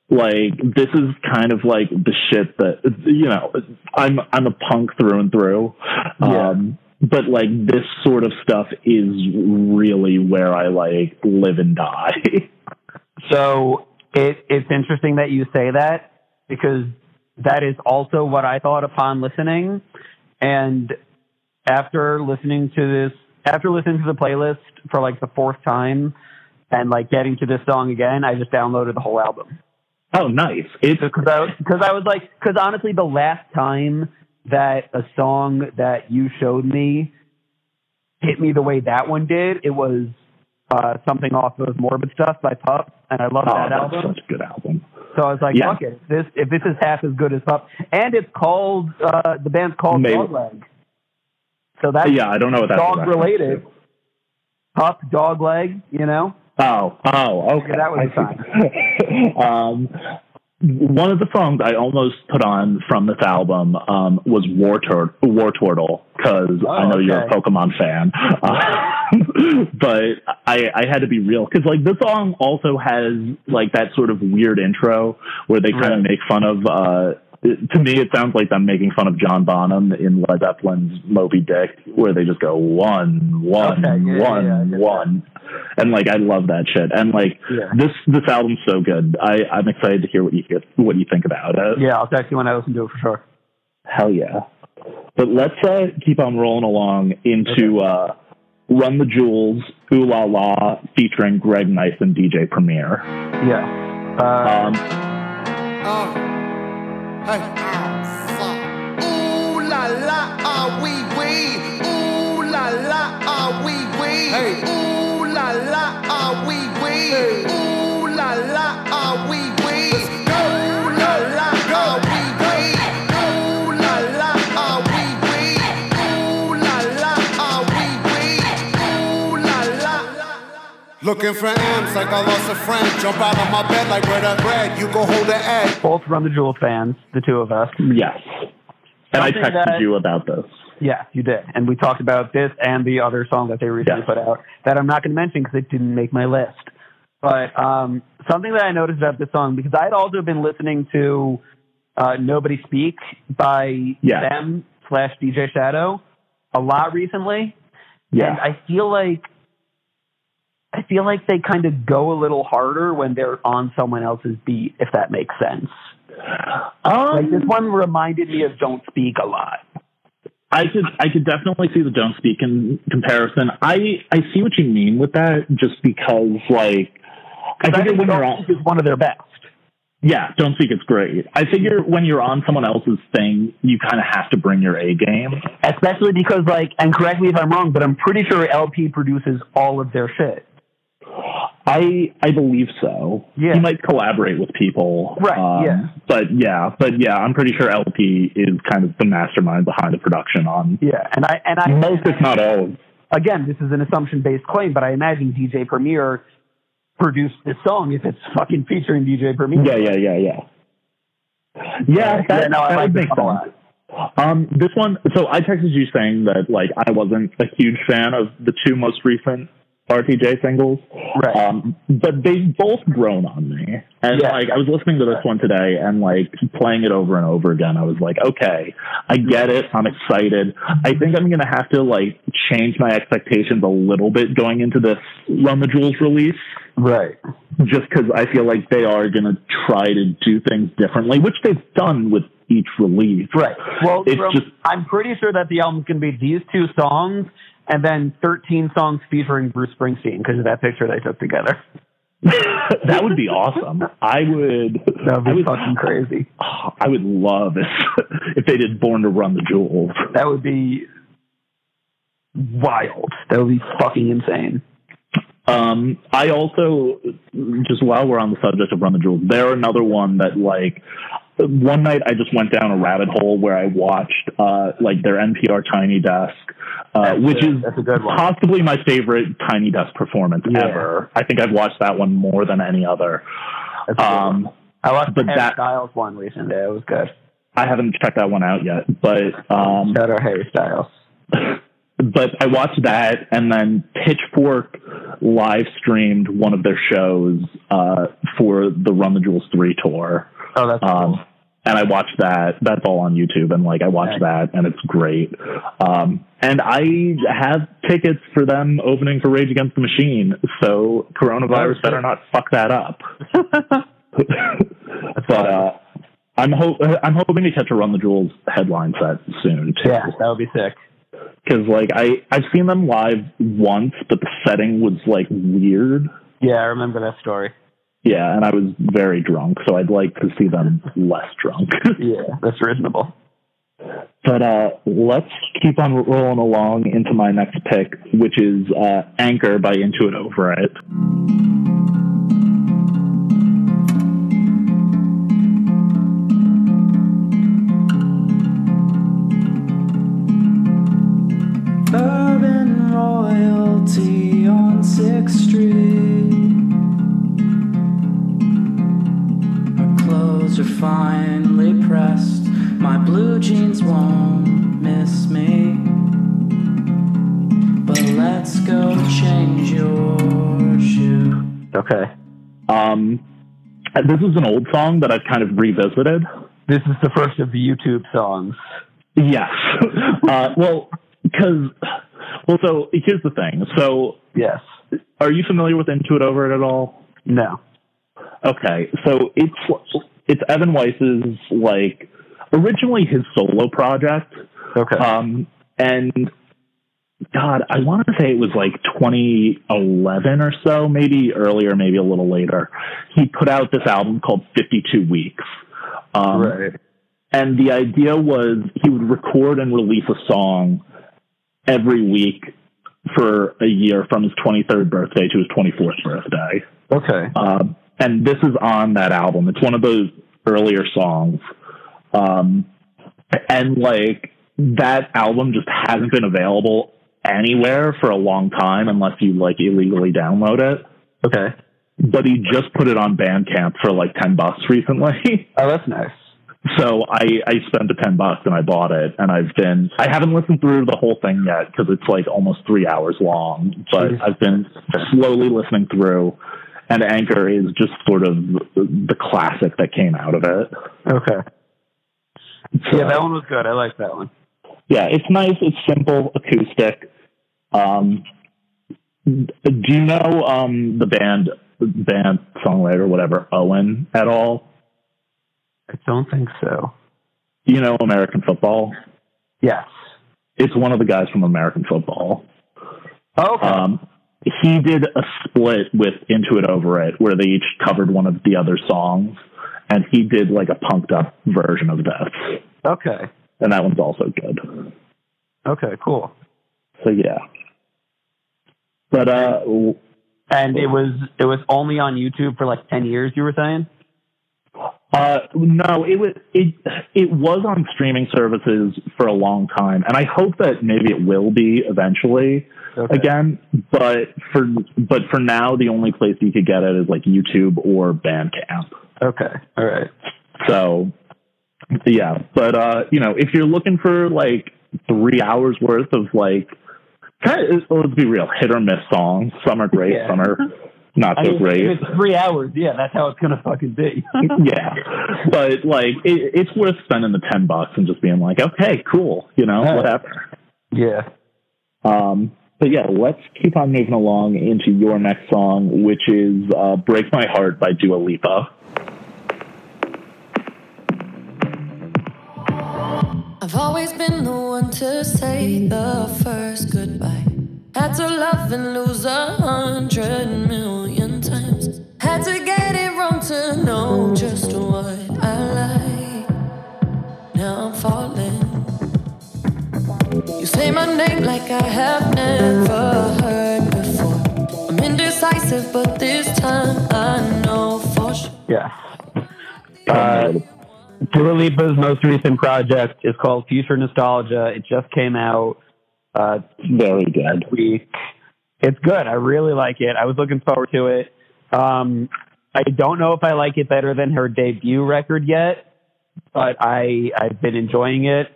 Like this is kind of like the shit that you know. I'm I'm a punk through and through. Yeah. Um, but like this sort of stuff is really where I like live and die. *laughs* So it it's interesting that you say that because that is also what I thought upon listening. And after listening to this, after listening to the playlist for like the fourth time, and like getting to this song again, I just downloaded the whole album. oh, nice. It's because I, cause I was like, because honestly, the last time that a song that you showed me hit me the way that one did, it was uh, something off of Morbid Stuff by Pup, and I love oh, that that's album. such a good album. So I was like, Yeah. fuck it. If this if this is half as good as Pup, and it's called uh, the band's called Maybe. Dogleg. So that's yeah, I don't know what that's dog related. to. Pup, Dogleg, you know. Oh, oh, okay. Yeah, that was see. *laughs* um, one of the songs I almost put on from this album um, was War, Tur- War Turtle because Oh, I know you're a. Pokemon fan. Uh, *laughs* but I, I had to be real because like this song also has like that sort of weird intro where they kind of Right. make fun of. Uh, to me, it sounds like them making fun of John Bonham in Led Zeppelin's Moby Dick, where they just go one, one, Okay, yeah, yeah, one, yeah, I get one, and like I love that shit. And like Yeah. this this album's so good. I I'm excited to hear what you what you think about it. Yeah, I'll text you when I listen to it for sure. Hell yeah. But let's uh, keep on rolling along into uh, Run the Jewels, Ooh La La, featuring Greg Nice and DJ Premier. Yeah. Uh, Um, Uh, hey. Ooh la la, ah wee wee. Ooh la la, ah wee wee. Hey. Ooh Looking for M's like I lost a friend. Jump out of my bed like where that bread. You go hold the egg. both Run the Jewel fans, the two of us. yes. And I texted that- you about this. Yeah, you did. And we talked about this and the other song that they recently Yes. put out that I'm not going to mention because it didn't make my list. But um, something that I noticed about this song, because I'd also been listening to uh, Nobody Speak by Yes. them slash DJ Shadow a lot recently. Yeah. And I feel like I feel like they kind of go a little harder when they're on someone else's beat, if that makes sense. Um, Like this one reminded me of Don't Speak a lot. I could I could definitely see the don't speak in comparison. I I see what you mean with that, just because like I figure think when you're on Speak is one of their best. yeah, don't speak it's great. I figure when you're on someone else's thing, you kind of have to bring your A game. Especially because, like, and correct me if I'm wrong, but I'm pretty sure LP produces all of their shit. I I believe so. Yeah. He might collaborate with people. Right, um, yeah. But yeah, but yeah, I'm pretty sure LP is kind of the mastermind behind the production on Yeah, and I and I most, if not all. again, this is an assumption based claim, but I imagine DJ Premier produced this song if it's fucking featuring DJ Premier. Yeah, yeah, yeah, yeah. Yeah, that, Yeah, no, I that like would make sense. Um, this one, so I texted you saying that like I wasn't a huge fan of the two most recent RTJ singles, Right. Um, but they've both grown on me, and Yeah. like I was listening to this one today and like playing it over and over again. I was like, okay, I get it. I'm excited. I think I'm gonna have to like change my expectations a little bit going into this Run the Jewels release Right. just because I feel like they are going to try to do things differently, which they've done with each release. Right. Well, It's from- just- I'm pretty sure that the album's going to be these two songs and then 13 songs featuring Bruce Springsteen because of that picture they took together. *laughs* that would be awesome. I would. That would be would. fucking crazy. *sighs* I would love if *laughs* if they did Born to Run the Jewels. That would be wild. That would be fucking insane. Um, I also just while we're on the subject of Run the Jewels, they're another one that like one night I just went down a rabbit hole where I watched uh like their NPR Tiny Desk, uh, which a- is that's a good one. possibly my favorite Tiny Desk performance Yeah. ever. I think I've watched that one more than any other. That's a good one. Um, I watched the Harry that- Styles one recently. It was good. I haven't checked that one out yet, but um, Shout out Harry Styles. *laughs* but I watched that, and then Pitchfork live streamed one of their shows uh, for the Run the Jewels three tour. Oh, that's Um, cool. and I watched that. That's all on YouTube, and like I watched that, and it's great. Um, and I have tickets for them opening for Rage Against the Machine, so coronavirus better not fuck that up. *laughs* but uh, I'm hope I'm hoping to catch a Run the Jewels headline set soon too. Yeah, that would be sick. Because like I I've seen them live once, but the setting was like weird. Yeah, I remember that story. Yeah, and I was very drunk, so I'd like to see them less drunk. *laughs* Yeah, that's reasonable. but uh, let's keep on rolling along into my next pick, which is uh, Anchor by Into It royalty on 6th Street. Our clothes are finely pressed. My blue jeans won't miss me. But let's go change your shoe. Okay. Um, this is an old song that I've kind of revisited. This is the first of the YouTube songs. Yes. *laughs* uh, well, because well, so here's the thing. So, Yes. are you familiar with Into It Over It at all? No. Okay, so it's it's Evan Weiss's like originally his solo project, Okay. um, and God, I want to say it was like 2011 or so, maybe earlier, maybe a little later. He put out this album called 52 Weeks. Um, right. and the idea was he would record and release a song every week for a year from his 23rd birthday to his 24th birthday. Okay. Um, and this is on that album. It's one of those earlier songs. Um, and like that album just hasn't been available anywhere for a long time unless you like illegally download it. Okay. But he just put it on Bandcamp for like 10 bucks recently. *laughs* Oh, that's nice. So I, I spent the 10 bucks and I bought it and I've been, I haven't listened through the whole thing yet because it's like almost three hours long, but Jeez. I've been slowly listening through and Anchor is just sort of the classic that came out of it. Okay. So, Yeah, that one was good. I like that one. yeah, it's nice. It's simple, acoustic. Um, do you know, um, the band, band songwriter, whatever, Owen at all? I don't think so. You know, American football? Yes. It's one of the guys from American football. Oh, okay. Um, he did a split with Into It Over It where they each covered one of the other songs, and he did like a punked up version of this, okay. and that one's also good. Okay, cool. So yeah, but uh, And it was it was only on YouTube for like ten years. You were saying? Uh, no, it was it it was on streaming services for a long time, and I hope that maybe it will be eventually. Okay. again. But for but for now, the only place you could get it is like YouTube or Bandcamp. Okay. All right. So yeah, but uh, you know, if you're looking for like three hours worth of like, kind of, let's be real, hit or miss songs. Some are great, Yeah. some are not I so mean, great. if it's three hours, yeah, that's how it's gonna fucking be. *laughs* yeah, but like it, it's worth spending the ten bucks and just being like, okay, cool, you know, Yeah. whatever. yeah. Um, but yeah, let's keep on moving along into your next song, which is uh, "Break My Heart" by Dua Lipa. I've always been the one to say the first goodbye. Had to love and lose a hundred million times. Had to get it wrong to know just what I like. Now I'm falling. You say my name like I have never heard before. I'm indecisive, but this time I know for sure. Yeah. Uh, Dua Lipa's most recent project is called Future Nostalgia. It just came out uh, Very good. week. It's good. I really like it. I was looking forward to it. Um, I don't know if I like it better than her debut record yet, but I I've been enjoying it.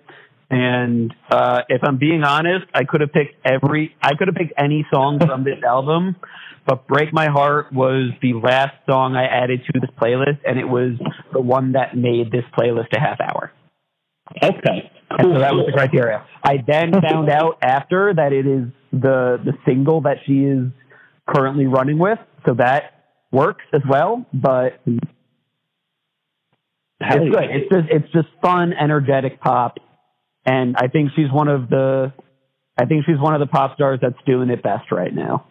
And uh, if I'm being honest, I could have picked every I could have picked any song from this album, but "Break My Heart" was the last song I added to this playlist, and it was the one that made this playlist a half hour. Okay. And so that was the criteria. I then *laughs* found out after that it is the the single that she is currently running with, so that works as well. But Hell it's yeah. good. It's just it's just fun, energetic pop, and I think she's one of the I think she's one of the pop stars that's doing it best right now.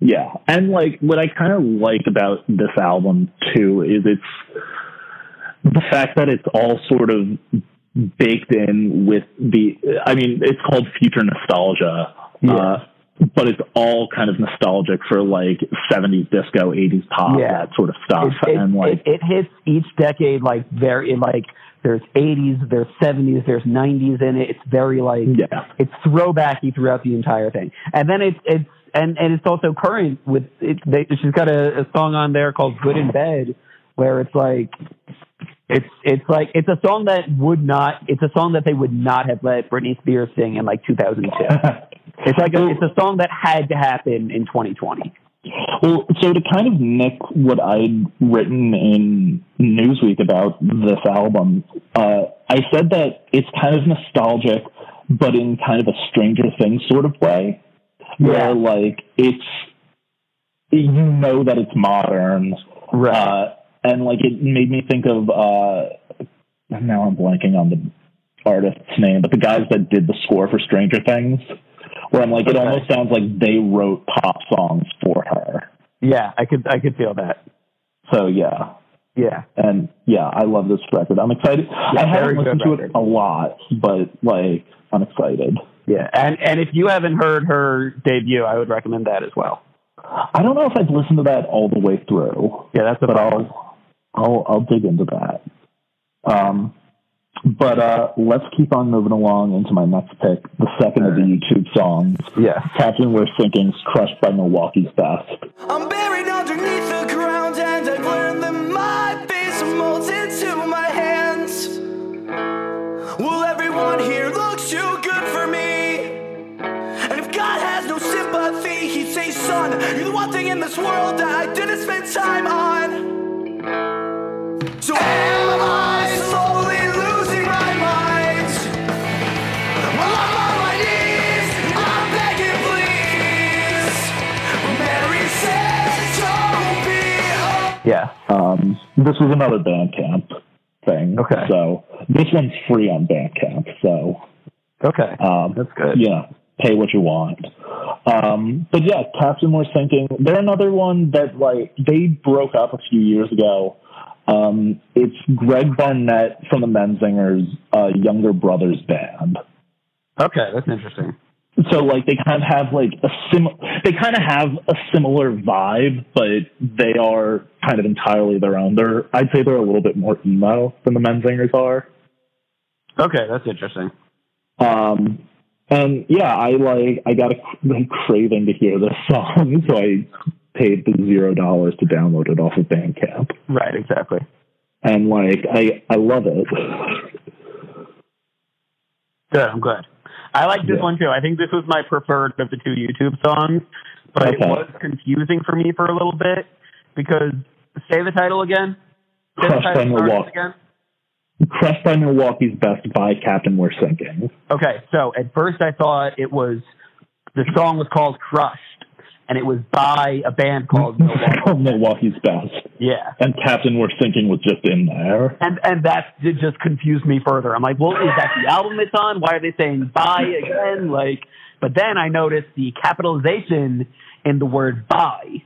Yeah, and like what I kind of like about this album too is it's the fact that it's all sort of baked in with the. I mean, it's called future nostalgia, uh, but it's all kind of nostalgic for like '70s disco, '80s pop, Yeah. that sort of stuff, It, it, and like it, it hits each decade like very like there's 80s, there's 70s, there's 90s in it. It's very like yeah, it's throwbacky throughout the entire thing, and then it's it's and and it's also current with it. They, she's got a, a song on there called "Good in Bed," where it's like it's it's like it's a song that would not it's a song that they would not have let Britney Spears sing in like 2002. *laughs* it's like a, it's a song that had to happen in 2020. Well, so to kind of nick what I'd written in Newsweek about this album, uh, I said that it's kind of nostalgic, but in kind of a Stranger Things sort of way, where like it's you know that it's modern, uh, and like it made me think of uh, now I'm blanking on the artist's name, but the guys that did the score for Stranger Things. Where I'm like, it almost sounds like they wrote pop songs for her. Yeah, I could I could feel that. So yeah, Yeah. and yeah, I love this record. I'm excited. I haven't listened to record. it a lot, but like I'm excited. Yeah, and and if you haven't heard her debut, I would recommend that as well. I don't know if I've listened to that all the way through, Yeah, that's a but fun one. I'll I'll I'll dig into that. Um, but uh, let's keep on moving along into my next pick, the second of the YouTube songs. Yeah. Captain We're Sinking's "Crushed by Milwaukee's Best." I'm buried underneath the ground and I've learned that my face molds into my hands. Well, everyone here looks too good for me. And if God has no sympathy, he'd say, son, you're the one thing in this world that I didn't spend time on. Um, this was another Bandcamp thing. Okay. So this one's free on Bandcamp. So Okay. um, That's good. You know, pay what you want. Um, but yeah, Captain We're Sinking they're another one that like they broke up a few years ago. Um, it's Greg Barnett from the Menzingers' uh, younger brother's band. Okay, that's interesting. So like they kind of have like a sim they kind of have a similar vibe, but they are kind of entirely their own. They're I'd say they're a little bit more emo than the Menzingers are. Okay, that's interesting. Um, and yeah, I like I got a like, craving to hear this song, *laughs* so I paid the zero dollars to download it off of Bandcamp, Right, exactly. and like I I love it. Good, I'm glad. I like this Yeah. one too. I think this was my preferred of the two YouTube songs, but it was confusing for me for a little bit because say the title again. Say Crushed by Milwaukee. again. Crushed by Milwaukee's Best by Captain We're Sinking. Okay, so at first I thought it was the song was called Crushed, and it was by a band called *laughs* Milwaukee. Milwaukee's Best, Yeah, and Captain We're Sinking was just in there. and and that just confused me further. I'm like, well, is that the album it's on? Why are they saying by again? Like, but then I noticed the capitalization in the word by,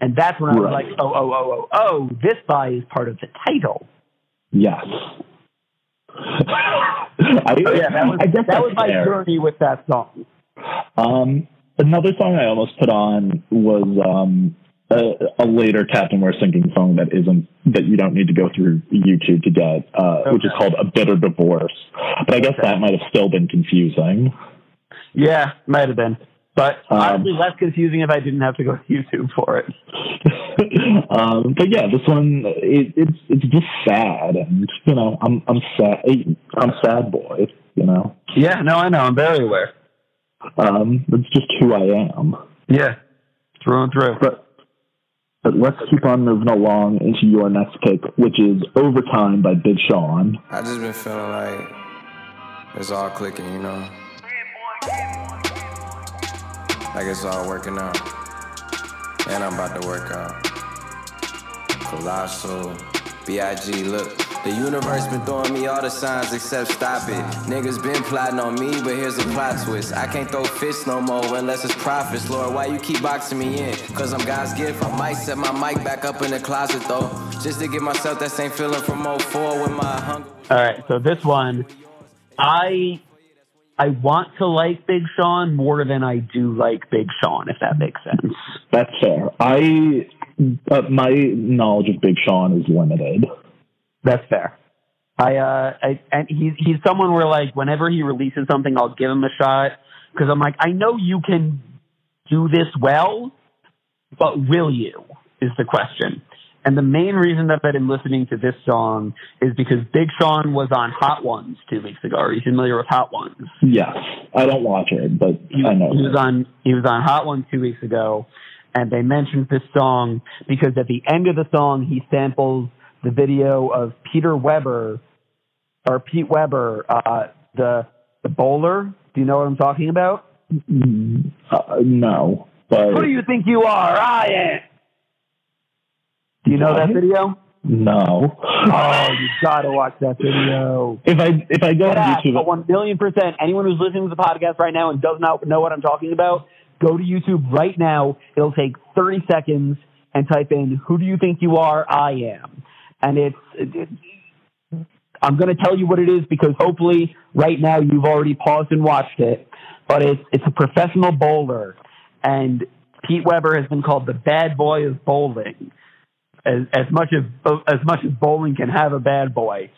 and that's when I was Right. like, oh, oh, oh, oh, oh, this by is part of the title. Yes. *laughs* I, yeah, that was I guess that was my fair. journey with that song. Um, another song I almost put on was um, a, a later Captain We're Sinking song that isn't that you don't need to go through YouTube to get, uh, which is called "A Bitter Divorce." But I guess that might have still been confusing. Yeah, might have been, but Um, honestly, less confusing if I didn't have to go to YouTube for it. *laughs* um, but yeah, this one it, it's it's just sad, and you know I'm I'm sad I'm sad boy. You know, Yeah, no, I know. I'm very aware. Um, it's just who I am. Yeah, through and through. But But let's keep on moving along into your next pick, which is Overtime by Big Sean. I just been feeling like it's all clicking, you know? Like it's all working out. And I'm about to work out. Colossal, B.I.G. Look, the universe been throwing me all the signs except stop it. Niggas been plotting on me, but here's a plot twist. I can't throw fists no more unless it's profits. Lord, why you keep boxing me in? Cause I'm God's gift. I might set my mic back up in the closet though. Just to give myself that same feeling from 04 when my hunger. All right, so this one, I I want to like Big Sean more than I do like Big Sean, if that makes sense. That's fair. I uh, my knowledge of Big Sean is limited. That's fair. I uh, I and he's he's someone where like whenever he releases something, I'll give him a shot because I'm like I know you can do this well, but will you? Is the question. And the main reason that I've been listening to this song is because Big Sean was on Hot Ones two weeks ago. Are you familiar with Hot Ones? Yes, I don't watch it, but he, I know. he was on he was on Hot Ones two weeks ago, and they mentioned this song because at the end of the song he samples the video of Peter Weber or Pete Weber, uh, the the bowler. Do you know what I'm talking about? Mm, uh, no, but Who do you think you are? I am. Do you know that video? no. Oh, you gotta watch that video. If I if I go on YouTube, one million percent. Anyone who's listening to the podcast right now and does not know what I'm talking about, go to YouTube right now. It'll take 30 seconds and type in "Who do you think you are?" I am, and it's. It, it- I'm going to tell you what it is because hopefully right now you've already paused and watched it. But it's it's a professional bowler, and Pete Weber has been called the bad boy of bowling. As, as much as as much as bowling can have a bad boy,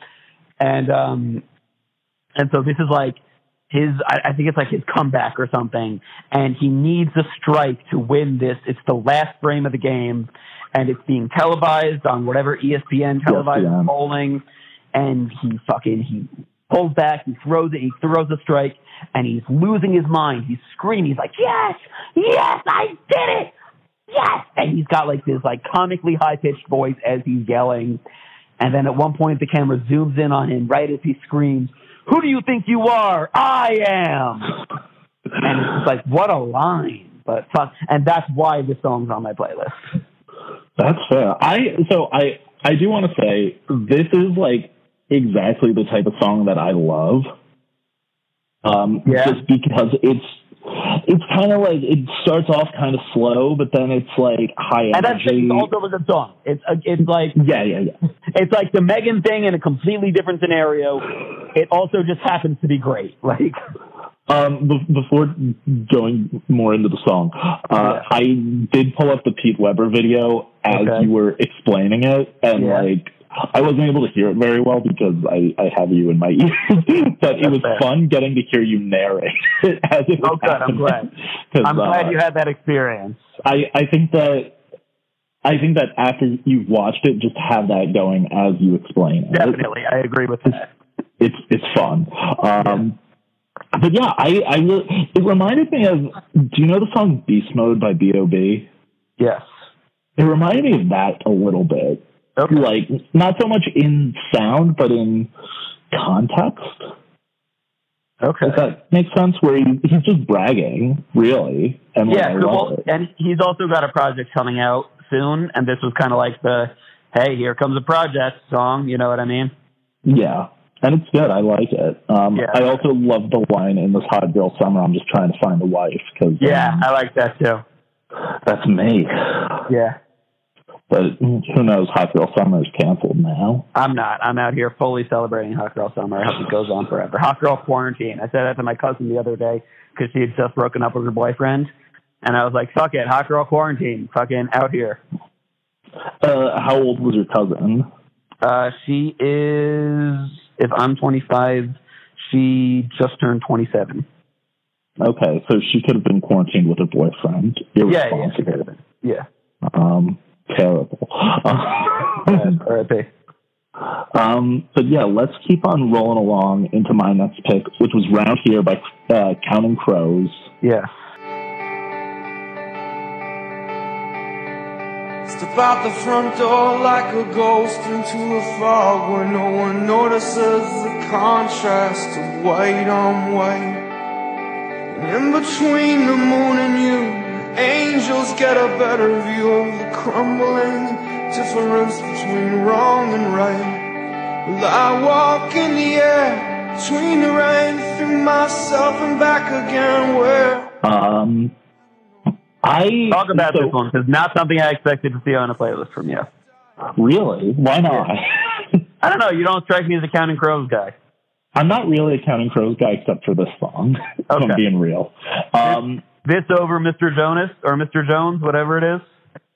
and um, and so this is like his, I, I think it's like his comeback or something. And he needs a strike to win this. It's the last frame of the game and it's being televised on whatever ESPN televises ESPN. bowling. And he fucking, he pulls back, he throws it, he throws a strike and he's losing his mind. He's screaming. He's like, yes, yes, I did it. Yes. And he's got like this like comically high pitched voice as he's yelling. And then at one point, the camera zooms in on him right as he screams, Who do you think you are? I am. And it's like, what a line. But fuck. And that's why this song's on my playlist. That's fair. I so I I do want to say this is like exactly the type of song that I love. Um, Yeah. just because it's it's kind of like it starts off kind of slow, but then it's like high energy. And that's energy. also a good song. It's, uh, it's like, yeah, yeah, yeah. it's like the Megan thing in a completely different scenario. It also just happens to be great. Like, Um, be- before going more into the song, uh, Yeah. I did pull up the Pete Weber video as Okay. you were explaining it, and Yeah. like I wasn't able to hear it very well because I, I have you in my ears, *laughs* but it was fair. fun getting to hear you narrate it as it was Oh, good. I'm glad. I'm glad uh, you had that experience. I, I think that I think that after you've watched it, just have that going as you explain it. Definitely. I agree with that. it's it's fun. Um, but yeah, I I it reminded me of. Do you know the song "Beast Mode" by B.O.B.? Yes. It reminded me of that a little bit. Okay. Like not so much in sound, but in context. Okay. Does that make sense, where he, he's just bragging, really, and Yeah, love Well, and he's also got a project coming out soon, and this was kind of like the, hey, here comes a project song. You know what I mean? Yeah, and it's good. I like it. Um, Yeah. I also love the line in this hot girl summer. I'm just trying to find a wife because Yeah, I like that too. that's me. Yeah, But who knows? Hot Girl Summer is canceled now. I'm not. I'm out here fully celebrating Hot Girl Summer. I hope it goes on forever. Hot Girl Quarantine. I said that to my cousin the other day because she had just broken up with her boyfriend, and I was like, "Fuck it, Hot Girl Quarantine, fucking out here." Uh, how old was your cousin? Uh, she is, if I'm 25, she just turned 27. Okay, so she could have been quarantined with her boyfriend. Yeah, yeah, she could have been. Yeah. Um, terrible. R.I.P. um, but yeah, let's keep on rolling along into my next pick, which was Round Here by uh, Counting Crows. Yeah. Step out the front door like a ghost into a fog where no one notices the contrast of white on white. And in between the moon and you, angels get a better view of the crumbling difference between wrong and right. Well, I walk in the air between the rain through myself and back again. Where Um, I Talk about so- this one because not something I expected to see on a playlist from you. Really? Why not? I don't know. You don't strike me as a Counting Crows guy. I'm not really a Counting Crows guy except for this song. *laughs* if I'm Okay. being real. Um, This over Mr. Jonas or Mr. Jones, whatever it is.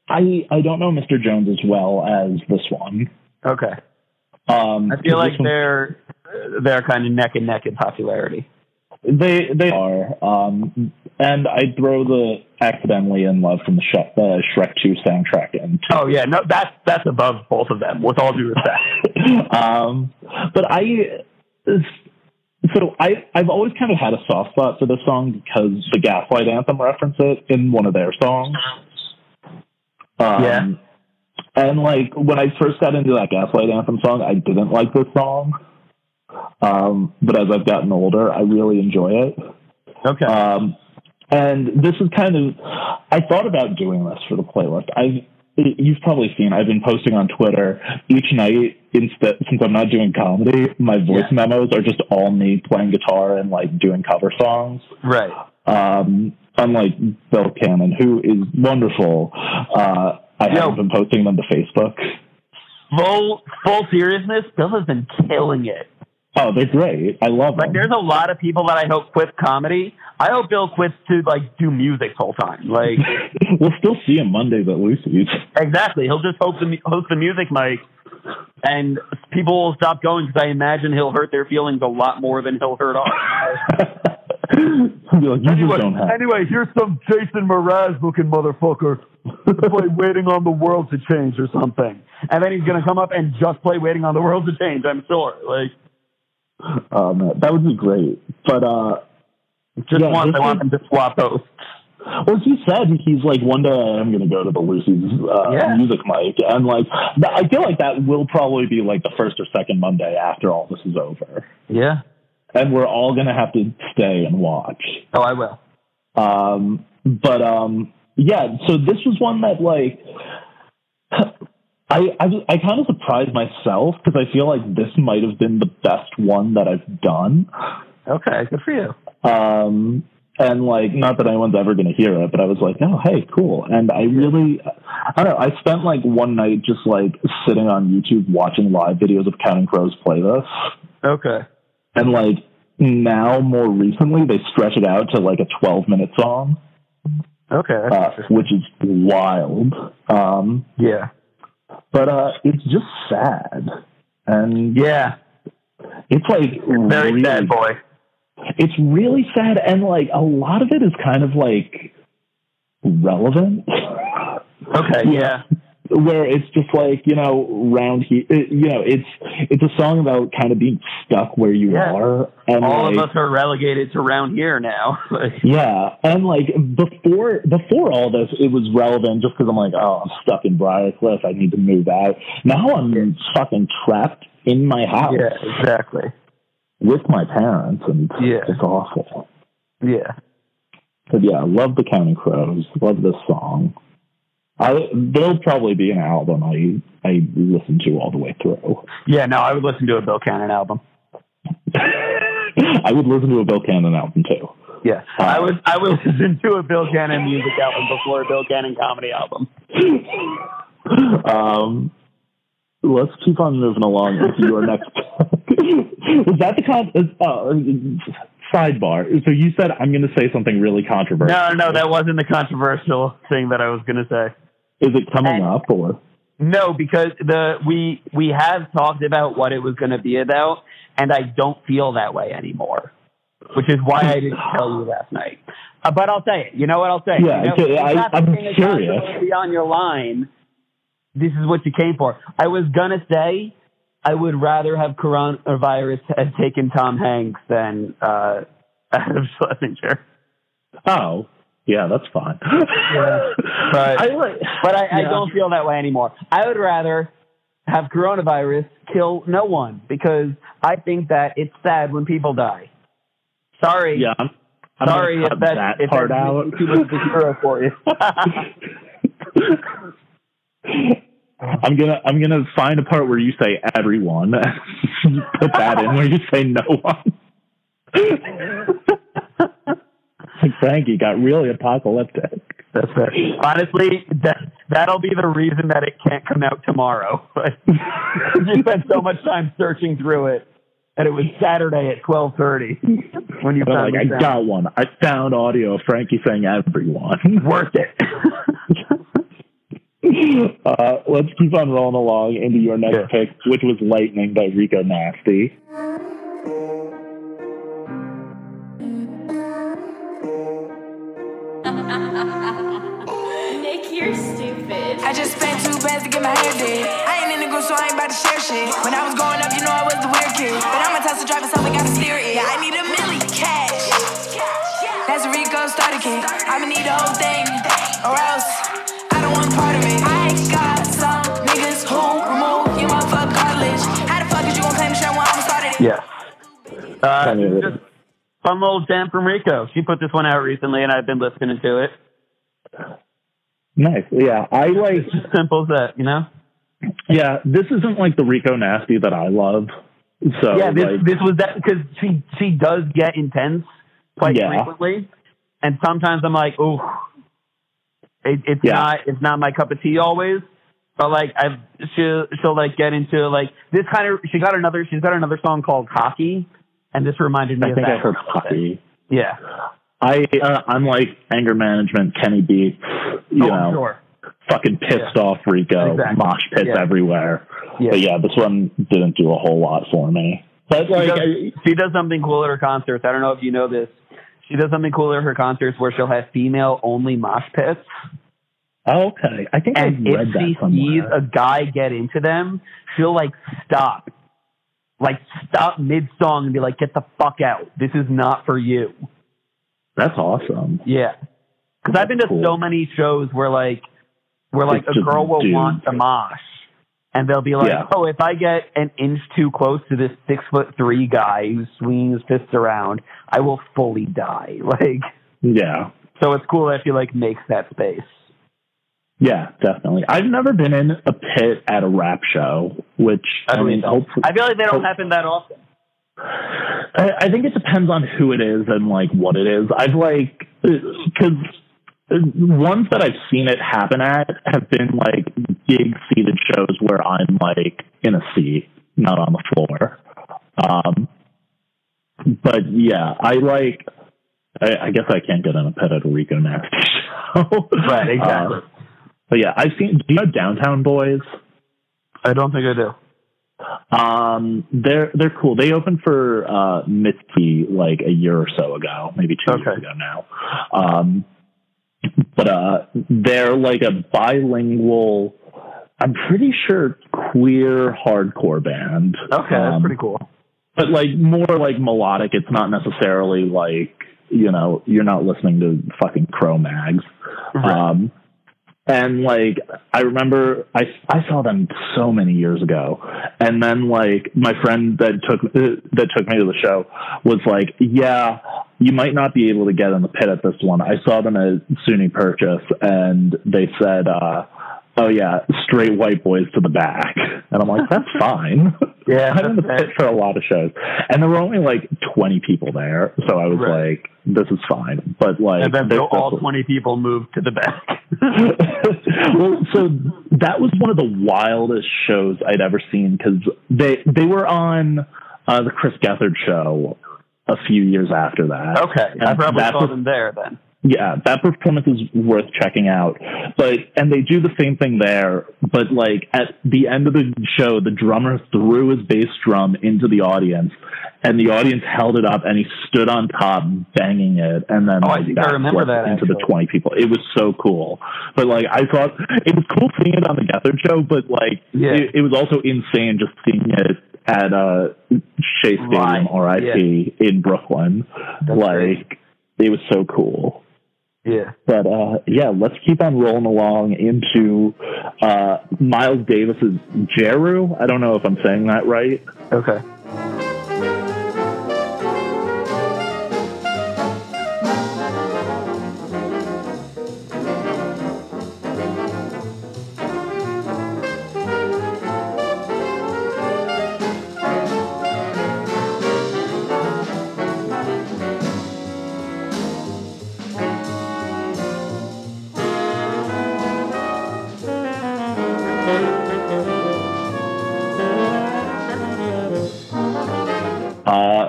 I I don't know Mr. Jones as well as this one. Okay. Um, I feel like they're they're kind of neck and neck in popularity. They they are, um, and I throw the accidentally in love from the Sh- uh, Shrek Two soundtrack in. too. Oh yeah, no, that's that's above both of them. With all due respect. *laughs* um, but I, so I, I've always kind of had a soft spot for this song because the Gaslight Anthem reference it in one of their songs. Um, Yeah. And like when I first got into that Gaslight Anthem song, I didn't like this song. Um, but as I've gotten older, I really enjoy it. Okay. Um, and this is kind of, I thought about doing this for the playlist. I've, you've probably seen, I've been posting on Twitter each night, instead, since I'm not doing comedy, my voice Yeah. memos are just all me playing guitar and like doing cover songs. right. Um, unlike Bill Cannon, who is wonderful. Uh, I Yo. haven't been posting them to Facebook. Full full seriousness, Bill has been killing it. Oh, they're great. I love Like them. there's a lot of people that I hope quit comedy. I hope Bill quits to like do music full time. Like *laughs* we'll still see him Mondays at Lucy's. exactly, he'll just host the host the music mic, and people will stop going because I imagine he'll hurt their feelings a lot more than he'll hurt ours. *laughs* Like, you just don't have. anyway, here's some Jason Mraz looking motherfucker play *laughs* Waiting on the World to Change or something. And then he's going to come up and just play Waiting on the World to Change, I'm sure. Like, Um, that would be great. But uh, just Yeah, once I want them to swap hosts. well, he said he's like one day I am going to go to the Lucy's uh, Yeah. music mic, and like I feel like that will probably be like the first or second Monday after all this is over, Yeah. and we're all going to have to stay and watch. Oh, I will. Um, but um, yeah, so this was one that like I I, I kind of surprised myself because I feel like this might have been the best one that I've done. Okay, good for you. Um, and like, not that anyone's ever going to hear it, but I was like, oh, hey, cool. And I really, I don't know, I spent like one night just like sitting on YouTube watching live videos of Counting Crows play this. Okay. And like, now more recently, they stretch it out to like a 12 minute song, Okay. uh, which is wild. Um, yeah. But uh, it's just sad. And Yeah. it's like Very really, sad boy. it's really sad and like a lot of it is kind of like relevant Okay, *laughs* yeah. Where it's just like you know round here uh, you know it's it's a song about kind of being stuck where you Yeah. are and All like, of us are relegated to round here now. *laughs* Yeah and like before before all this it was relevant just because i'm like oh i'm stuck in briarcliff i need to move out now i'm fucking trapped in my house yeah, exactly. with my parents and Yeah. it's awful Yeah. But yeah, love the Counting Crows. Love this song. I there'll probably be an album I I listen to all the way through. Yeah, no, I would listen to a Bill Cannon album. *laughs* I would listen to a Bill Cannon album too. Yeah. Uh, I would I would *laughs* listen to a Bill Cannon music album before a Bill Cannon comedy album. *laughs* Um, let's keep on moving along into your next. Was that the con? Uh, sidebar. So you said I'm going to say something really controversial. No, no, that wasn't the controversial thing that I was gonna say. Is it coming up or? No, because the we we have talked about what it was going to be about, and I don't feel that way anymore, which is why I didn't tell you last night. Uh, but I'll say it. You know what I'll say? Yeah, you know, I, I, am the thing that's curious. controversy on your line. This is what you came for. I was gonna say I would rather have coronavirus have taken Tom Hanks than uh, *laughs* Adam Schlesinger. Oh, Yeah, that's fine. *laughs* But I like, but I, I don't feel that way anymore. I would rather have coronavirus kill no one because I think that it's sad when people die. Sorry. yeah, I'm, I'm Sorry if that's that if part that's out. too much of a hero for you. *laughs* I'm gonna I'm gonna find a part where you say everyone. *laughs* Put that in where you say no one. Like *laughs* Frankie got really apocalyptic. That's fair. Honestly, that that'll be the reason that it can't come out tomorrow. *laughs* you spent so much time searching through it, and it was Saturday at twelve thirty when you found like it. I got one. I found audio of Frankie saying everyone. *laughs* worth it. uh, let's keep on rolling along into your next pick, which was Lightning by Rico Nasty. My hair did. I ain't in the group, so I ain't about to share shit. When I was growing up, you know I was the weird kid. But I'm a Tesla driver, so we gotta steer it. Yeah, I need a milli cash. That's a Rico starter kit. I'ma need the whole thing, or else I don't want part of it. I got some niggas who remove your motherfucking cartilage. How the fuck is you gonna claim the shit when I started it? Yes. Uh, Tell me what it just fun little jam from Rico. She put this one out recently, and I've been listening to it. Nice. Yeah, I like. It's simple as that, you know. Yeah, this isn't like the Rico Nasty that I love. So yeah, this like, this was that because she she does get intense quite Yeah. frequently, and sometimes I'm like, oh, it, it's Yeah. not it's not my cup of tea always. But like I've she'll she'll like get into like this kind of she got another she's got another song called Cocky, and this reminded me I of think that. I heard hockey. Yeah, I uh, I'm like anger management, Kenny Beats. You oh, know, sure. fucking pissed off Rico, Exactly. mosh pits Yeah. everywhere. Yeah. But yeah, this one didn't do a whole lot for me. But She like, does, I- she does something cool at her concerts. I don't know if you know this. She does something cool at her concerts where she'll have female only mosh pits. oh, okay, I think And I've if read that she somewhere. sees a guy get into them, she'll like stop. Like stop mid song and be like, get the fuck out. This is not for you. That's awesome. Yeah. Cause I've been to Cool. so many shows where like, where like It's a girl will dudes. want to mosh. And they'll be like, Yeah. oh, if I get an inch too close to this six foot three guy who swings fists around, I will fully die. *laughs* Like, Yeah, so it's cool that she like makes that space. yeah, definitely. I've never been in a pit at a rap show, which I, believe mean, I feel like they don't hope- happen that often. I, I think it depends on who it is and like what it is. I've like because ones that I've seen it happen at have been like big seated shows where I'm like in a seat, not on the floor. Um, but yeah, I like. I, I guess I can't get in a a Rico Nasty *laughs* show. Right, exactly. Uh, but yeah, I've seen. Do you know Downtown Boys? I don't think I do. Um, they're they're cool. They opened for uh, Mitski like a year or so ago, maybe two Okay. years ago now. Um, but uh, they're like a bilingual. I'm pretty sure queer hardcore band. Okay, that's Um, pretty cool. but like more like melodic. It's not necessarily like you know you're not listening to fucking Cro-Mags. Right. Um, and like I remember I I saw them so many years ago, and then like my friend that took that took me to the show was like, yeah. You might not be able to get in the pit at this one. I saw them at SUNY Purchase, and they said, uh, "Oh yeah, straight white boys to the back," and I'm like, "That's *laughs* fine." Yeah, I'm in the pit for a lot of shows, and there were only like 20 people there, so I was Right. like, "This is fine." But like, And then all also- 20 people moved to the back. *laughs* well, so that was one of the wildest shows I'd ever seen because they they were on uh, the Chris Gethard show a few years after that. okay, I probably saw them there then. Yeah, that performance is worth checking out. But and they do the same thing there, but like at the end of the show, the drummer threw his bass drum into the audience, and the audience held it up, and he stood on top banging it, and then Oh, I like, think I remember that, into the twenty people. It was so cool. But like I thought it was cool seeing it on the Gethard show, but like Yeah. it, it was also insane just seeing it at uh Shea Stadium, Right, RIP in Brooklyn. That's like great. it was so cool. Yeah. But uh, yeah, let's keep on rolling along into uh, Miles Davis's Jeru. I don't know if I'm saying that right. Okay.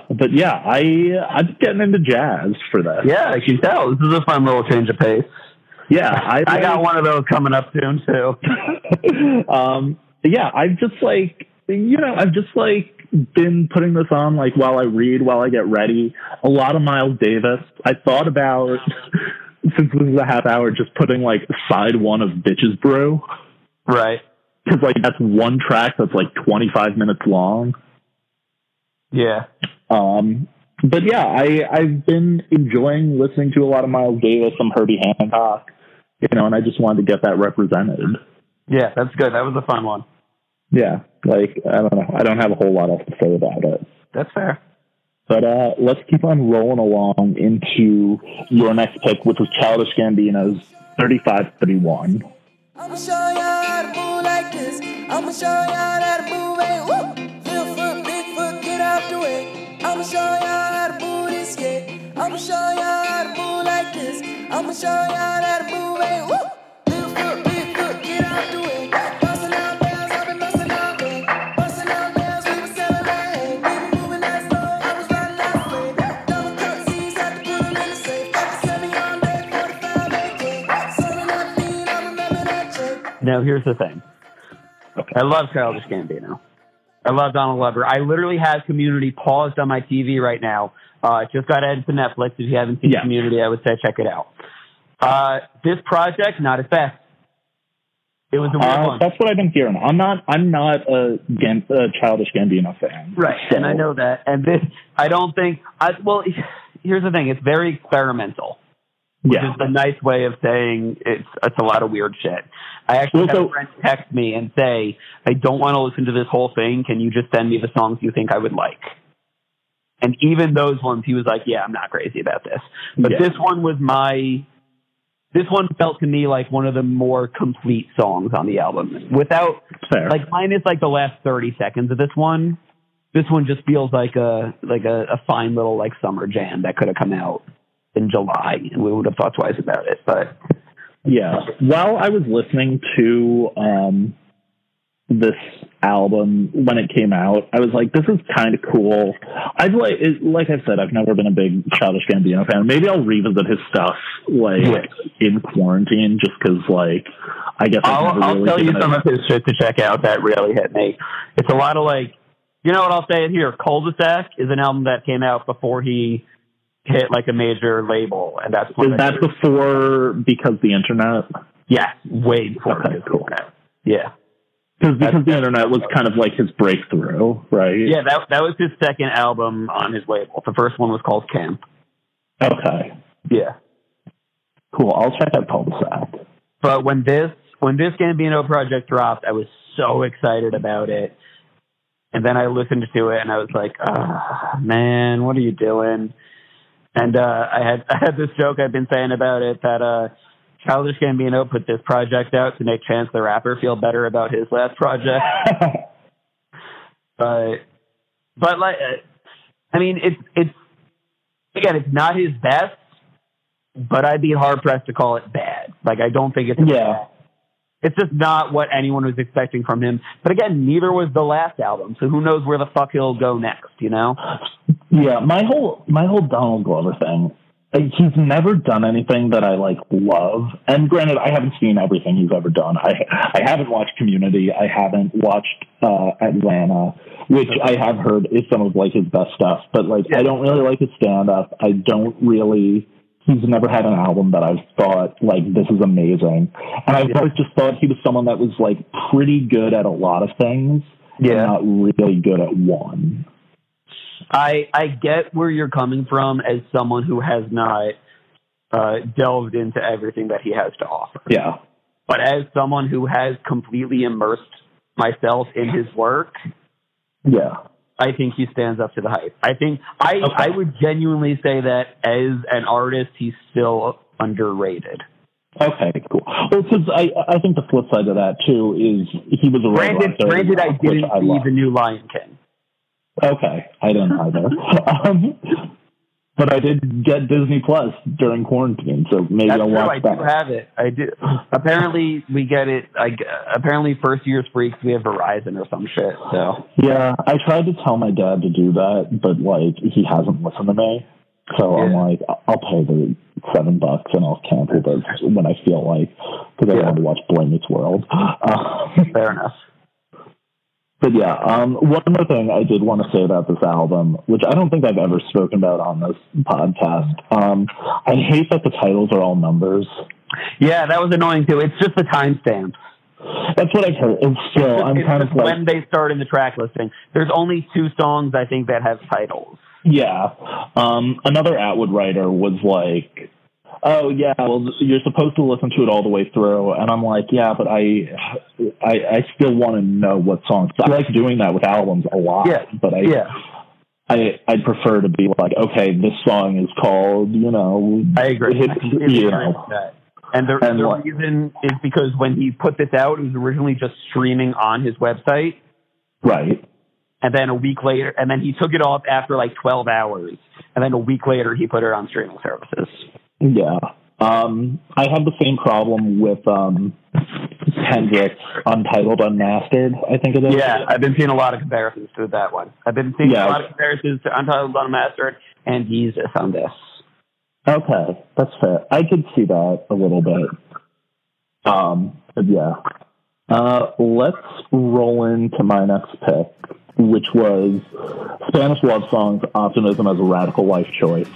Uh, but yeah, I I'm getting into jazz for this. Yeah, I can tell. This is a fun little change of pace. Yeah, I, I got one of those coming up soon too. *laughs* um, yeah, I've just like you know, I've just like been putting this on like while I read, while I get ready. A lot of Miles Davis. I thought about *laughs* since this is a half hour, just putting like side one of Bitches Brew Right. because like that's one track that's like 25 minutes long. Yeah. Um, but yeah, I I've been enjoying listening to a lot of Miles Davis, some Herbie Hancock, you know, and I just wanted to get that represented. Yeah, that's good. That was a fun one. Yeah, like I don't know, I don't have a whole lot else to say about it. That's fair. But uh, let's keep on rolling along into your next pick, which was Childish Gambino's 3531. I'ma show y'all how to move like this. I'ma show y'all how to move I'ma show y'all how to move this, yeah. I'ma show y'all how to move like this. I'ma show y'all how to move it. Woo! Little foot, big foot, get out the way. Bustin' out bells, I've been bustin' out bells. Bustin' out bells, we was selling that hay. We been moving that slow, I was riding that slave. Double cut C's, had to put 'em in the safe. Got the semi on deck, 45 AK. Selling that fiend, I remember that check. Now here's the thing. I love Childish Gambino. I love Donald Glover. I literally have Community paused on my TV right now. Uh, just got added to Netflix. If you haven't seen Yeah. Community, I would say check it out. Uh, this project, not his best. It was a weird Uh, one. that's what I've been hearing. I'm not. I'm not a, Gam- a Childish Gambino fan. Right, So- and I know that. And this, I don't think. I well, here's the thing. It's very experimental. Which Yeah. is a nice way of saying it's it's a lot of weird shit. I actually Well, had a friend text me and say, "I don't want to listen to this whole thing. Can you just send me the songs you think I would like?" And even those ones, he was like, "Yeah, I'm not crazy about this." But Yeah. this one was my. This one felt to me like one of the more complete songs on the album. Without Fair. like minus like the last 30 seconds of this one this one just feels like a like a, a fine little like summer jam that could have come out in july and we would have thought twice about it but Yeah. While I was listening to um, this album when it came out, I was like, "This is kind of cool." I've like, it, like I said, I've never been a big Childish Gambino fan. Maybe I'll revisit his stuff like Yeah. in quarantine, just because like I guess I've i'll, I'll really tell you some of his shit to check out that really hit me it's a lot of like you know what i'll say it here cul-de-sac is an album that came out before he hit like a major label and that's one Is that before because the internet? yeah way before Okay, cool. internet. yeah Because because the internet was kind of like his breakthrough, right? yeah that that was his second album on his label the first one was called camp Okay. yeah Cool. I'll check out cul-de-sac. But when this when this Gambino project dropped, I was so excited about it. And then I listened to it and I was like, ah, man, what are you doing? And uh, I had *laughs* I had this joke I've been saying about it that uh, Childish Gambino put this project out to make Chance the Rapper feel better about his last project. *laughs* but but like, I mean, it's it's again, it's not his best, but I'd be hard pressed to call it bad. Like I don't think it's Yeah. It's just not what anyone was expecting from him. But again, neither was the last album, so who knows where the fuck he'll go next? You know? Yeah, my whole my whole Donald Glover thing. He's never done anything that I like love. And granted, I haven't seen everything he's ever done. I I haven't watched Community. I haven't watched uh, Atlanta, which I have heard is some of like his best stuff. But like, I don't really like his stand up. I don't really. He's never had an album that I've thought like this is amazing. And I've always just thought he was someone that was like pretty good at a lot of things. but Yeah. not really good at one. I I get where you're coming from as someone who has not uh, delved into everything that he has to offer. Yeah. But as someone who has completely immersed myself in his work, Yeah. I think he stands up to the hype. I think I Okay. I would genuinely say that as an artist, he's still underrated. Okay, cool. Well, because I I think the flip side of that too is he was a writer, granted, I didn't see love. the new Lion King. Okay, I didn't either. *laughs* um, but I did get Disney Plus during quarantine, so maybe That's I'll true. watch I that. do have it. I do. Apparently, we get it. Like, apparently, first year's freaks, we have Verizon or some shit. So Yeah, I tried to tell my dad to do that, but like he hasn't listened to me. So I'm like, I'll pay the seven bucks and I'll cancel this when I feel like because I Yeah. want to watch Boy Meets World. Uh, fair enough. But yeah, um, one more thing I did want to say about this album, which I don't think I've ever spoken about on this podcast. Um, I hate that the titles are all numbers. Yeah, that was annoying too. It's just the timestamps. That's what I've heard. And still, It's I'm just- kind it's of like, when they start in the track listing. There's only two songs I think that have titles. Yeah. Um, another Atwood writer was like, "Oh yeah, well you're supposed to listen to it all the way through," and I'm like, "Yeah, but I, I, I still want to know what songs." I like doing that with albums a lot, Yeah. but I, Yeah, I, I'd prefer to be like, "Okay, this song is called, you know, I agree. hit- I you know. And the, And the what- reason is because when he put this out, it was originally just streaming on his website. right." And then a week later, and then he took it off after like 12 hours. And then a week later, he put it on streaming services. Yeah. Um, I have the same problem with um, Kendrick's Untitled Unmastered. I think it is. Yeah, I've been seeing a lot of comparisons to that one. I've been seeing Yeah. a lot of comparisons to Untitled Unmastered and Jesus on this. Okay, that's fair. I could see that a little bit. Um, yeah. Uh, let's roll into my next pick, which was Spanish Love Songs Optimism as a Radical Life Choice.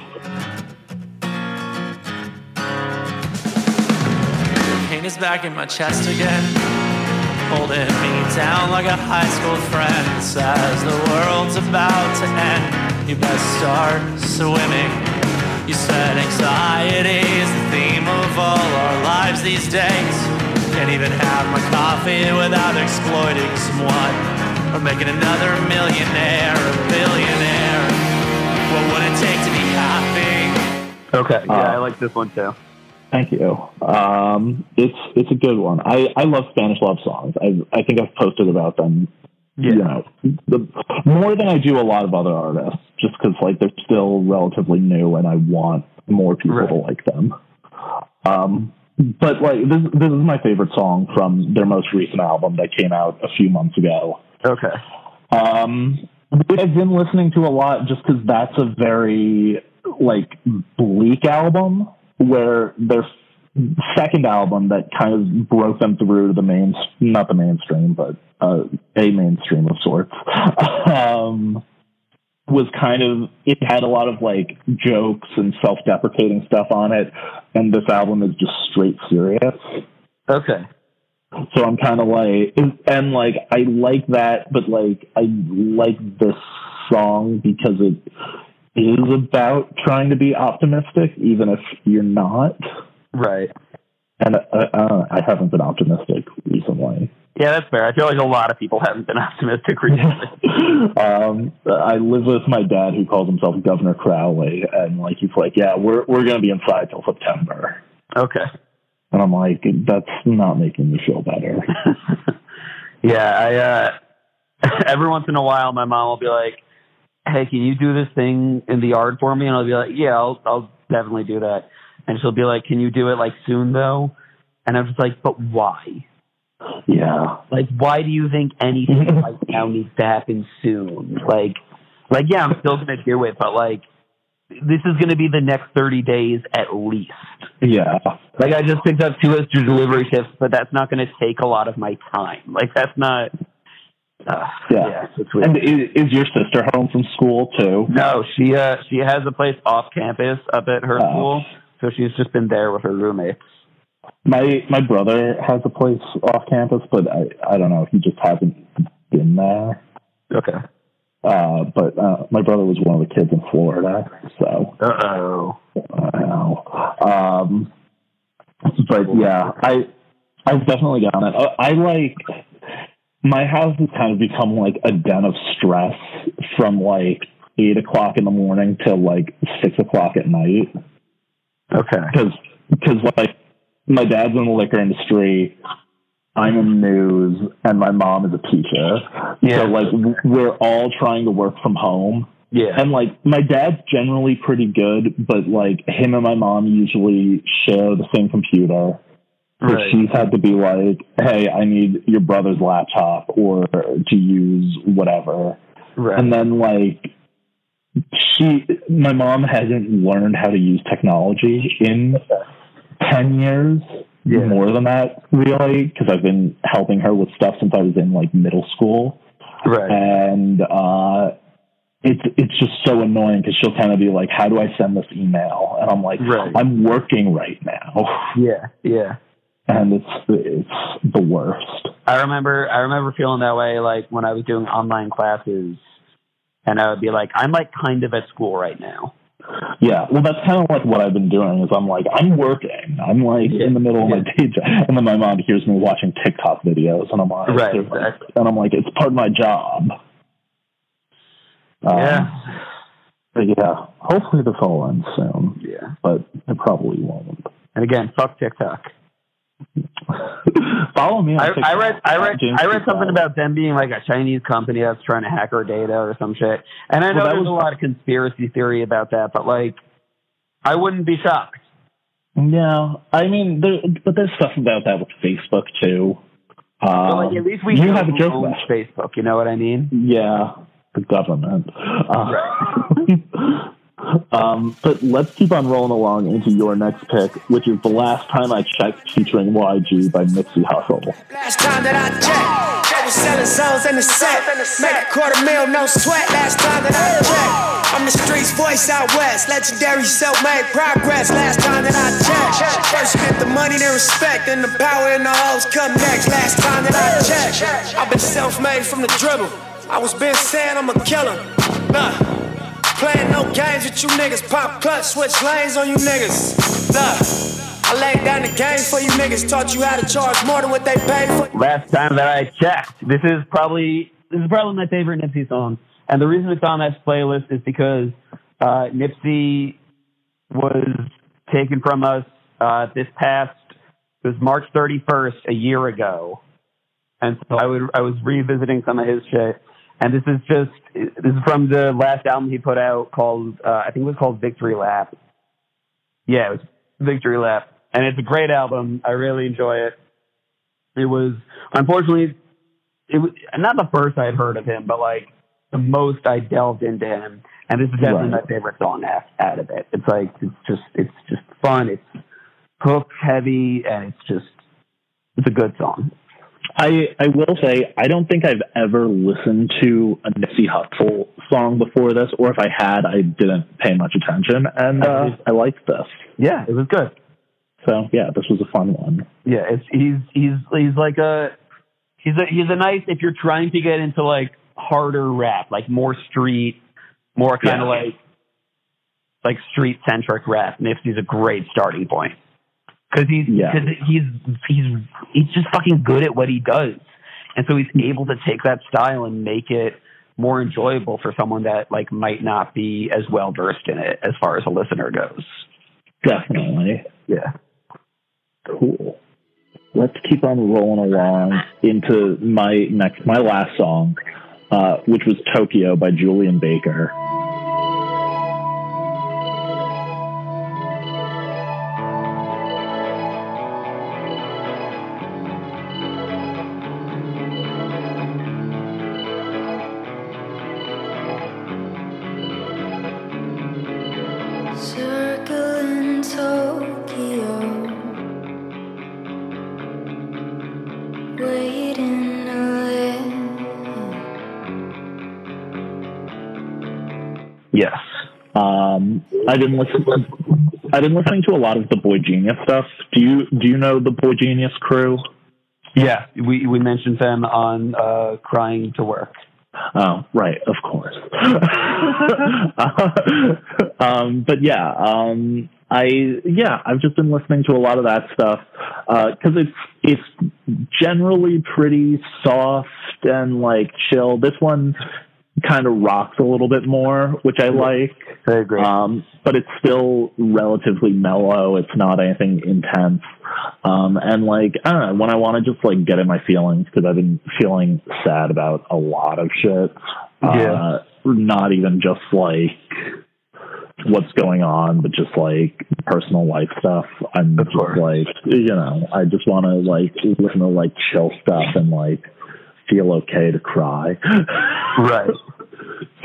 Pain is back in my chest again, holding me down like a high school friend. Says the world's about to end, you best start swimming. You said anxiety is the theme of all our lives these days. Can't even have my coffee without exploiting someone or making another millionaire or billionaire. What would it take to be happy? Okay, yeah, Uh, I like this one too. Thank you. Um, it's it's a good one. I, I love Spanish love songs. I I think I've posted about them. You know, the, more than I do a lot of other artists, just because like they're still relatively new, and I want more people to like them. Um, but like this this is my favorite song from their most recent album that came out a few months ago. Okay. Um, which I've been listening to a lot just because that's a very like bleak album where their second album that kind of broke them through to the main, not the mainstream, but uh, a mainstream of sorts, *laughs* um, was kind of it had a lot of like jokes and self-deprecating stuff on it, and this album is just straight serious. Okay. So I'm kind of like, and like, I like that, but like, I like this song because it is about trying to be optimistic, even if you're not. Right. And uh, uh, I haven't been optimistic recently. Yeah, that's fair. I feel like a lot of people haven't been *laughs* optimistic recently. *laughs* um, I live with my dad, who calls himself Governor Crowley, and like he's like, "Yeah, we're we're gonna be inside till September," okay. and I'm like, "That's not making me feel better." *laughs* Yeah, I uh every once in a while my mom will be like, Hey, can you do this thing in the yard for me? And I'll be like, Yeah, I'll I'll definitely do that. And she'll be like, Can you do it like soon though? And I'm just like, But why? yeah, Like why do you think anything *laughs* right now needs to happen soon? Like like yeah, I'm still gonna do it, but like this is gonna be the next thirty days at least. yeah. Like I just picked up two extra delivery shifts, but that's not going to take a lot of my time. Like that's not. Uh, Yeah. it's weird. And is, is your sister home from school too? no, she uh she has a place off campus up at her Oh. school, so she's just been there with her roommates. My my brother has a place off campus, but I I don't know. He just hasn't been there. Okay. Uh, but uh, my brother was one of the kids in Florida, so Uh oh. Wow. Um, but yeah, I I've definitely gotten it. I like my house has kind of become like a den of stress from like eight o'clock in the morning till like six o'clock at night. Okay. Because because like my dad's in the liquor industry. I'm in news, and my mom is a teacher. Yeah. So like we're all trying to work from home. Yeah. And like my dad's generally pretty good, but like him and my mom usually share the same computer. Right. she's had to be like, "Hey, I need your brother's laptop or to use whatever." Right. And then like she, my mom hasn't learned how to use technology in ten years. Yeah. More than that, really, because I've been helping her with stuff since I was in like middle school right. and uh it's it's just so annoying because she'll kind of be like, "How do I send this email?" And I'm like, Right. "I'm working right now," yeah. Yeah. And it's it's the worst. I remember I remember feeling that way like when I was doing online classes and I would be like, I'm like kind of at school right now. Yeah, well, that's kind of like what I've been doing. Is I'm like, I'm working. I'm like in the middle of my day job, and then my mom hears me watching TikTok videos, and I'm like, Right, exactly. and I'm like, it's part of my job. Um, yeah. but yeah. Hopefully this all ends soon, Yeah. but it probably won't. And again, fuck TikTok. Follow me. On I, I read I read James I read something about them being like a Chinese company that's trying to hack our data or some shit. And I know Well, there's was- a lot of conspiracy theory about that, but like I wouldn't be shocked. Yeah, I mean, there, but there's stuff about that with Facebook too. Um, like at least we you have a joke owns. Facebook, you know what I mean? Yeah, the government. Uh, *laughs* *laughs* um, but let's keep on rolling along into your next pick, which is the last time I checked, featuring YG by Nipsey Hussle. Last time that I checked, they was selling zones in the set. Make a quarter mil, no sweat. Last time that I checked, I'm the streets voice out west. Legendary self-made progress. Last time that I checked, first get the money, then respect, then the power and the hoes come next. Last time that I checked, I've been self-made from the dribble. I was been saying I'm a killer. Nah. Playing no games with you niggas. Pop clutch, switch lanes on you niggas. Nah. I laid down the game for you niggas. Taught you how to charge more than what they pay for. Last time that I checked, this is probably this is probably my favorite Nipsey song, and the reason it's on this playlist is because uh, Nipsey was taken from us uh, this past it was March 31st a year ago, and so I would I was revisiting some of his shit, and this is just this is from the last album he put out called uh, I think it was called Victory Lap. Yeah, it was Victory Lap, and it's a great album. I really enjoy it. It was unfortunately it was not the first I'd heard of him, but like the most I delved into him. And this is definitely Right. my favorite song out, out of it. It's like it's just it's just fun. It's hook heavy, and it's just it's a good song. I I will say I don't think I've ever listened to a Nipsey Hussle song before this, or if I had, I didn't pay much attention, and uh, I liked this. Yeah, it was good. So yeah, this was a fun one. Yeah, it's he's he's he's like a he's a he's a nice if you're trying to get into like harder rap, like more street, more kind of Yeah. like like street centric rap. Nipsey's a great starting point because he's Yeah. he's he's he's just fucking good at what he does, and so he's able to take that style and make it more enjoyable for someone that like might not be as well versed in it as far as a listener goes. Definitely. Yeah. Cool. Let's keep on rolling along into my next, my last song, uh, which was Tokyo by Julien Baker. Um, I've been listening. I've been listening to a lot of the boygenius stuff. Do you do you know the boygenius crew? Yeah, we we mentioned them on uh, "Crying to Work." Oh, right, of course. *laughs* um, but yeah, um, I yeah, I've just been listening to a lot of that stuff because it's it's generally pretty soft and like chill. This one kind of rocks a little bit more, which I like. I agree. Um, but it's still relatively mellow. It's not anything intense. Um, and like, I don't know, when I want to just like get in my feelings, because I've been feeling sad about a lot of shit. Yeah. Uh, not even just like what's going on, but just like personal life stuff. I'm just like, you know, I just want to like listen to like chill stuff and like feel okay to cry. *laughs* Right.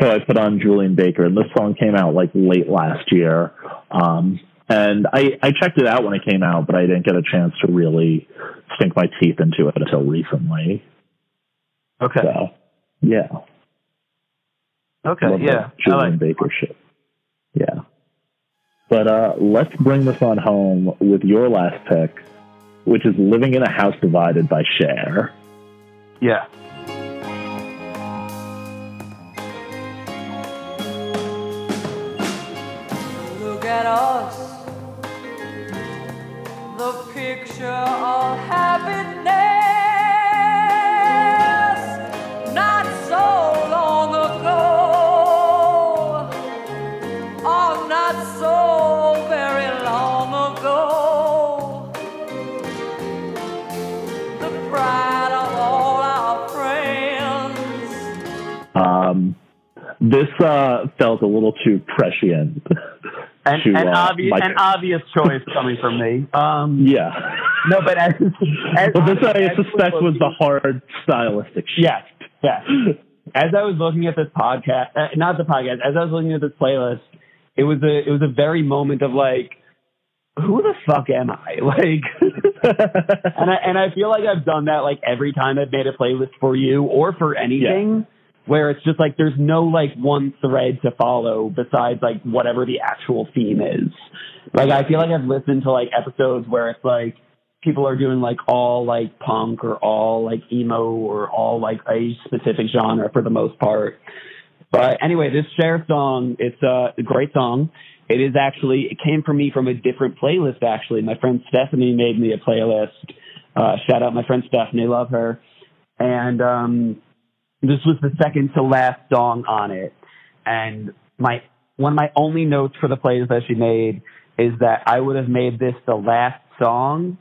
So I put on Julien Baker, and this song came out like late last year. Um, and I, I checked it out when it came out, but I didn't get a chance to really sink my teeth into it until recently. Okay. So, yeah. Okay. Love Yeah. Julien like- Baker shit. Yeah. But uh, let's bring this on home with your last pick, which is Living in a House Divided by Cher. Yeah. Look at us, the picture of happiness. This uh, felt a little too prescient. An, to, an, uh, obvious, an obvious choice coming from me. Um, Yeah. no, but as, as But this, I as suspect, was the hard stylistic shit. Yes, yes. As I was looking at this podcast, uh, not the podcast, as I was looking at this playlist, it was a it was a very moment of like, who the fuck am I? *laughs* Like, *laughs* and I and I feel like I've done that like every time I've made a playlist for you or for anything, where it's just like there's no like one thread to follow besides like whatever the actual theme is. Like I feel like I've listened to like episodes where it's like people are doing like all like punk or all like emo or all like a specific genre for the most part. But anyway, this Cher song, it's a great song. It is actually, it came from me from a different playlist actually. My friend Stephanie made me a playlist. Uh, shout out my friend Stephanie, love her. And um, this was the second to last song on it. And my one of my only notes for the playlist that she made is that I would have made this the last song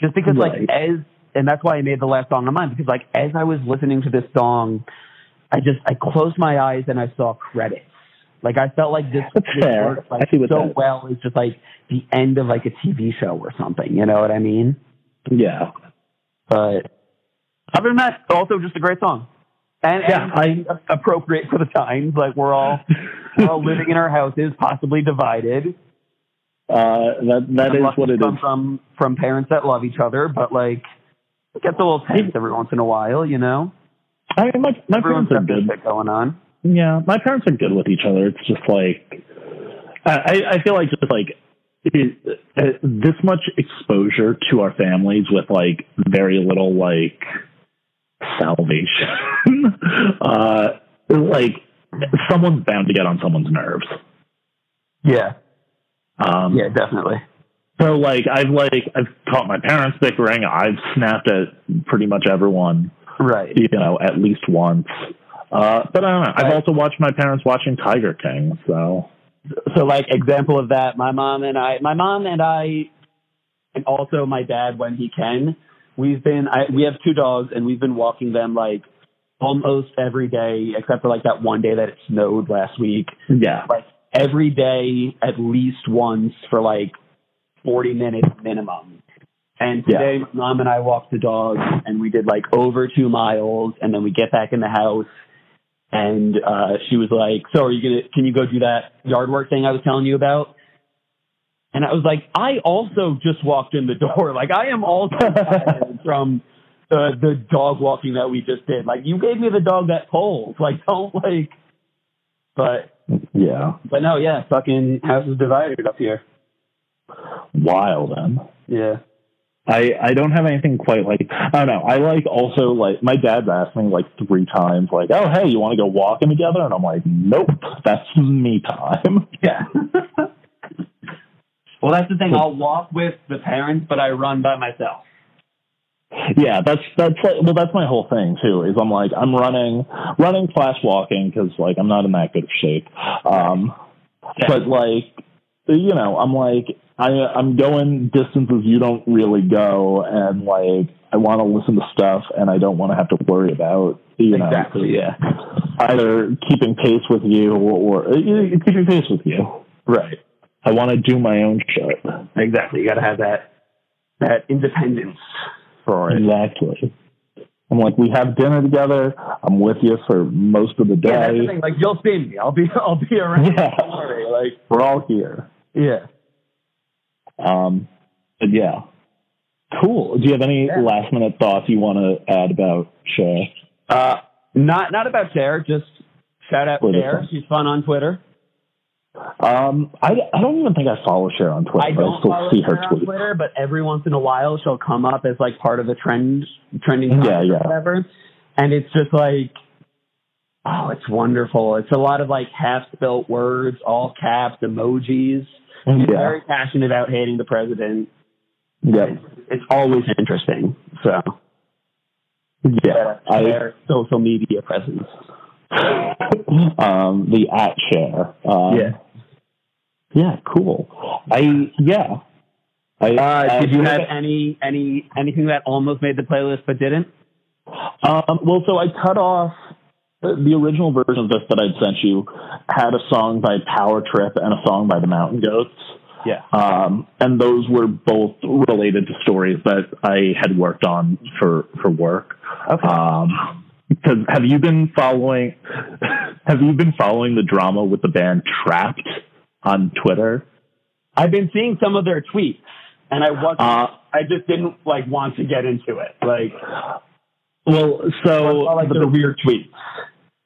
just because like as and that's why I made the last song on mine because like as I was listening to this song, I just I closed my eyes and I saw credits. Like I felt like this, That's this fair. worked, like I see what so well is just like the end of like a TV show or something. You know what I mean? Yeah. But other than that, also just a great song. And, Yeah, and appropriate for the times. Like we're all we're all living in our houses, possibly divided. Uh, that that I'm is lucky what to it come is. from from parents that love each other, but like it gets a little tense every once in a while, you know. I mean, my, my Everyone's parents are good. going on. Yeah, my parents are good with each other. It's just like I, I feel like just like it, uh, this much exposure to our families with like very little like salvation. *laughs* uh, like someone's bound to get on someone's nerves. Yeah, Um, yeah, definitely. So like I've like I've caught my parents bickering. I've snapped at pretty much everyone, Right. you know, at least once. Uh, but I don't know. I've Right. also watched my parents watching Tiger King. So So like example of that, my mom and I, my mom and I, and also my dad when he can, we've been, I, we have two dogs and we've been walking them like almost every day, except for like that one day that it snowed last week. yeah, Like every day, at least once for like 40 minutes minimum. And today, my mom and I walked the dogs and we did like over two miles and then we get back in the house and uh, she was like, "So are you gonna? Can you go do that yard work thing I was telling you about?" And I was like, "I also just walked in the door. *laughs* Like I am also tired *laughs* from the the dog walking that we just did. Like you gave me the dog that pulls. *laughs* Like don't like." But yeah, but no, yeah, fucking house is divided up here. wild. Then Yeah. I I don't have anything quite like I don't know. I like also like my dad's asked me like three times like, oh hey, you want to go walking together? And I'm like, nope, that's me time. Yeah. Well, that's the thing. I'll walk with the parents, but I run by myself. Yeah, that's that's like, well, that's my whole thing too. Is I'm like I'm running running slash walking because like I'm not in that good of shape. Um, but like you know, I'm like I I'm going distances you don't really go, and like I want to listen to stuff, and I don't want to have to worry about you know Exactly, yeah. either keeping pace with you or, or uh, keeping pace with you. Right. I want to do my own shit. Exactly. You got to have that that independence for it. Exactly. I'm like, we have dinner together. I'm with you for most of the Yeah, that's the day. thing. Like you'll see me. I'll be *laughs* I'll be around. Yeah. Like We're all here. yeah. Um, but yeah, cool. Do you have any Yeah. last minute thoughts you want to add about Cher? Uh, not not about Cher. Just shout out Cher. She's fun on Twitter. Um, I, I don't even think I follow Cher on Twitter. I but don't still follow see her her on. Twitter, but every once in a while she'll come up as like part of the trend, trending Yeah, topic yeah. or whatever. And it's just like, oh, it's wonderful. It's a lot of like half spelt words, all caps, emojis. She's Yeah. very passionate about hating the president. Yep. It's always interesting. So Yeah. I, their social media presence. *laughs* um, the at Cher. Um, Yeah. Yeah, cool. I, yeah. I, Uh, did you uh, have any any anything that almost made the playlist but didn't? Um, well, so I cut off the, the original version of this that I'd sent you had a song by Power Trip and a song by the Mountain Goats. Yeah. Um, and those were both related to stories that I had worked on for, for work. Okay. Um, because have you been following, *laughs* have you been following the drama with the band Trapt on Twitter? I've been seeing some of their tweets, and I wasn't. Uh, I just didn't like want to get into it. Like, well, so I like the- the weird tweets.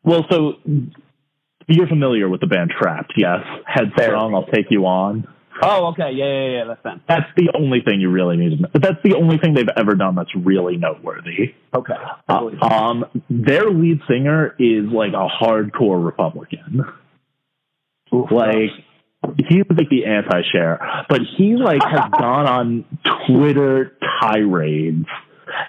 Well, so you're familiar with the band Trapt, yes? Headstrong, I'll take you on. Oh, okay, yeah, yeah, yeah. That's them. That's the only thing you really need to know. That's the only thing they've ever done that's really noteworthy. Okay. Uh, um, their lead singer is like a hardcore Republican. Like he's like the anti-Cher, but he like has *laughs* gone on Twitter tirades.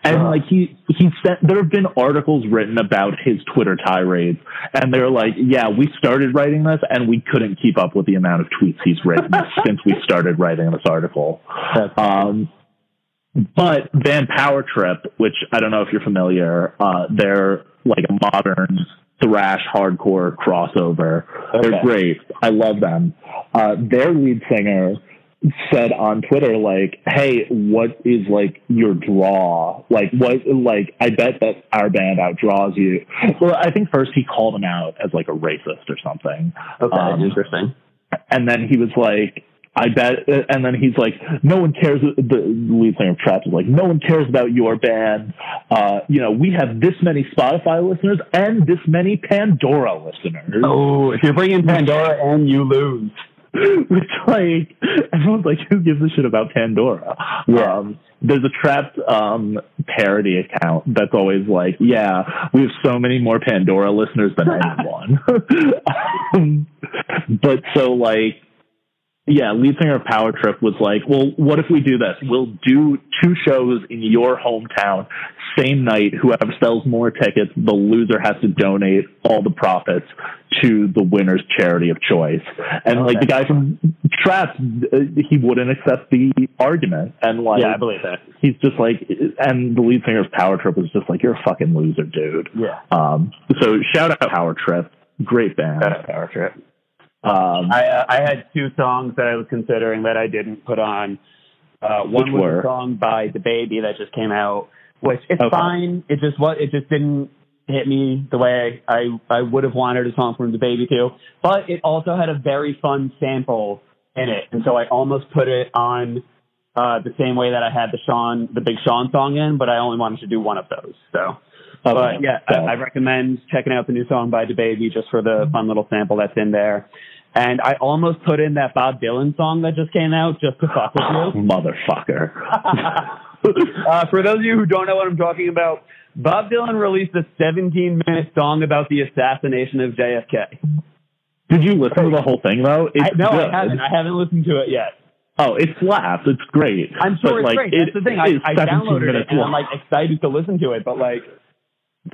And like he he sent there have been articles written about his Twitter tirades and they're like, yeah, we started writing this and we couldn't keep up with the amount of tweets he's written *laughs* since we started writing this article. Um but Van Power Trip, which I don't know if you're familiar, uh, they're like a modern thrash hardcore crossover. They're great. I love them. Uh, their lead singer said on Twitter, like, "Hey, what is like your draw? Like, what? Like, I bet that our band outdraws you." Well, I think first he called him out as like a racist or something. Okay, Um, interesting. and then he was like, I bet, and then he's like, no one cares. The lead singer of Trapt is like, no one cares about your band. Uh, you know, we have this many Spotify listeners and this many Pandora listeners. Oh, if you're bringing Pandora and you lose. *laughs* Which like everyone's like, who gives a shit about Pandora? Yeah. Um, there's a Trapt um, parody account that's always like, yeah, we have so many more Pandora listeners than anyone. *laughs* um, but so like, yeah, lead singer of Power Trip was like, well, what if we do this? We'll do two shows in your hometown, same night. Whoever sells more tickets, the loser has to donate all the profits to the winner's charity of choice. And like the guy from Trapt, uh, he wouldn't accept the argument. And like, Yeah, I believe that. he's just like, and the lead singer of Power Trip was just like, you're a fucking loser, dude. Yeah. Um, so shout out Power Trip, great band. Shout out Power Trip. Um, I uh, I had two songs that I was considering that I didn't put on. Uh, one was were? a song by DaBaby that just came out, which it's Okay. fine. It just what it just didn't hit me the way I I would have wanted a song from DaBaby to. But it also had a very fun sample in it, and so I almost put it on uh, the same way that I had the Sean the Big Sean song in, but I only wanted to do one of those. So. Okay. But yeah, I, I recommend checking out the new song by DaBaby just for the fun little sample that's in there. And I almost put in that Bob Dylan song that just came out just to fuck with you. Motherfucker. *laughs* uh, for those of you who don't know what I'm talking about, Bob Dylan released a 17 minute song about the assassination of JFK. Did you listen to the whole thing though? I, no, good. I haven't. I haven't listened to it yet. Oh, it's slaps. It's great. I'm sure But, it's like, great. it- That's the thing. I, I downloaded it and I'm like excited to listen to it, but like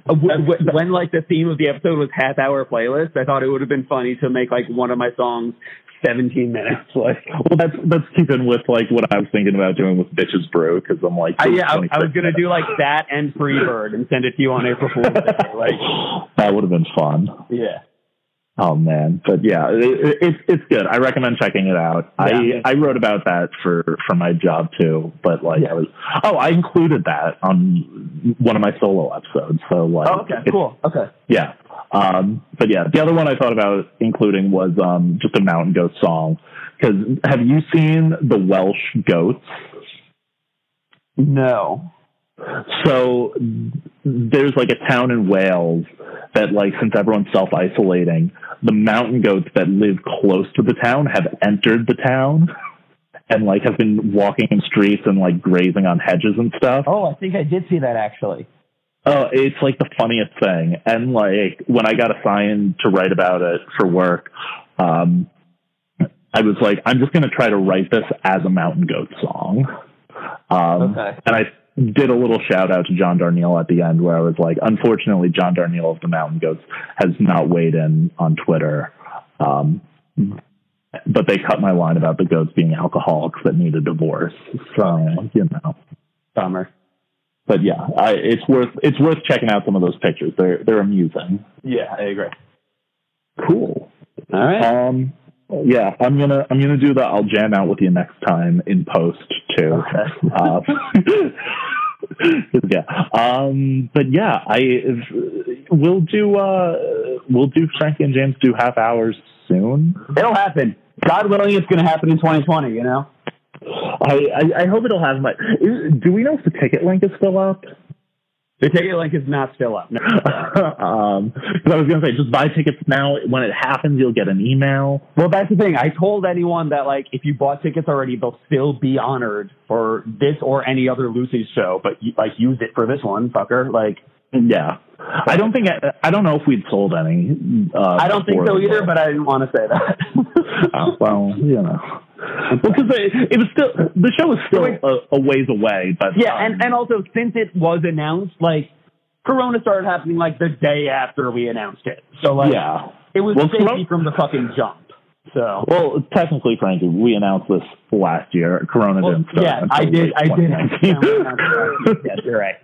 Uh, when like the theme of the episode was half hour playlist, I thought it would have been funny to make like one of my songs 17 minutes. *laughs* Like, Well, that's that's keeping with like what I was thinking about doing with Bitches Brew because I'm like, I, yeah, I, I was gonna do like that and Freebird and send it to you on April Fool's Day. Like, *laughs* that would have been fun. yeah. Oh man, but yeah, it, it, it's it's good. I recommend checking it out. Yeah. I I wrote about that for for my job too, but like I was oh I included that on one of my solo episodes. So like, Oh, okay, it's- cool. Okay. Yeah. Um, but yeah, the other one I thought about including was um, just a mountain goat song. Because have you seen the Welsh goats? No. So there's like a town in Wales that like since everyone's self isolating, the mountain goats that live close to the town have entered the town and like have been walking in streets and like grazing on hedges and stuff. Oh, I think I did see that actually. Oh, it's like the funniest thing. And like when I got assigned to write about it for work, um, I was like, I'm just going to try to write this as a mountain goat song. Um, Okay. And I did a little shout out to John Darnielle at the end where I was like, unfortunately, John Darnielle of the Mountain Goats has not weighed in on Twitter. Um, but they cut my line about the goats being alcoholics that need a divorce. So, you know Bummer. but yeah, I, it's worth it's worth checking out some of those pictures. They're they're amusing. Yeah, I agree. Cool. All right. Um, yeah, I'm gonna I'm gonna do that. I'll jam out with you next time in post too. Uh, *laughs* yeah. Um, but yeah, I we'll do uh we'll do Frankie and James do half hours soon. It'll happen. God willing, it's going to happen in 2020. You know. I, I I hope it'll have my. is- Do we know if the ticket link is still up? The ticket link is not still up. No. *laughs* um, I was gonna say, just buy tickets now. When it happens, you'll get an email. Well, that's the thing. I told anyone that like if you bought tickets already, they'll still be honored for this or any other Lucy's show. But like use it for this one, fucker. Like Yeah, I don't think I, I don't know if we'd sold any. Uh, I don't think so either. But I didn't want to say that. Uh, *laughs* well, you know, because it, it was still the show was still a, a ways away. But yeah, um, and and also since it was announced, like Corona started happening like the day after we announced it. So like yeah. it was Well, shaky from the fucking jump. So Well, technically, Frankie, we announced this last year. Corona Well, didn't start. yeah, I did. I did. 2019. *laughs* yes, you're right.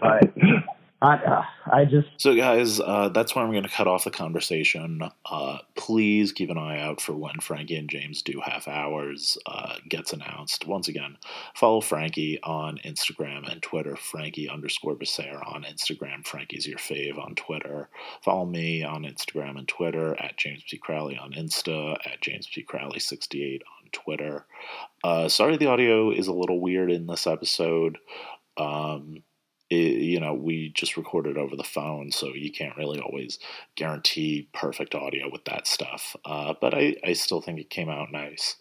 But *laughs* I, uh, I just So, guys, uh, that's where I'm going to cut off the conversation. Uh, please keep an eye out for when Frankie and James do half hours uh, gets announced. Once again, follow Frankie on Instagram and Twitter, Frankie underscore Becerra on Instagram. Frankie's your fave on Twitter. Follow me on Instagram and Twitter at James P. Crowley on Insta, at James P. Crowley68 on Twitter. Uh, sorry the audio is a little weird in this episode. Um, it, you know, we just recorded over the phone, so you can't really always guarantee perfect audio with that stuff. Uh, but I, I still think it came out nice.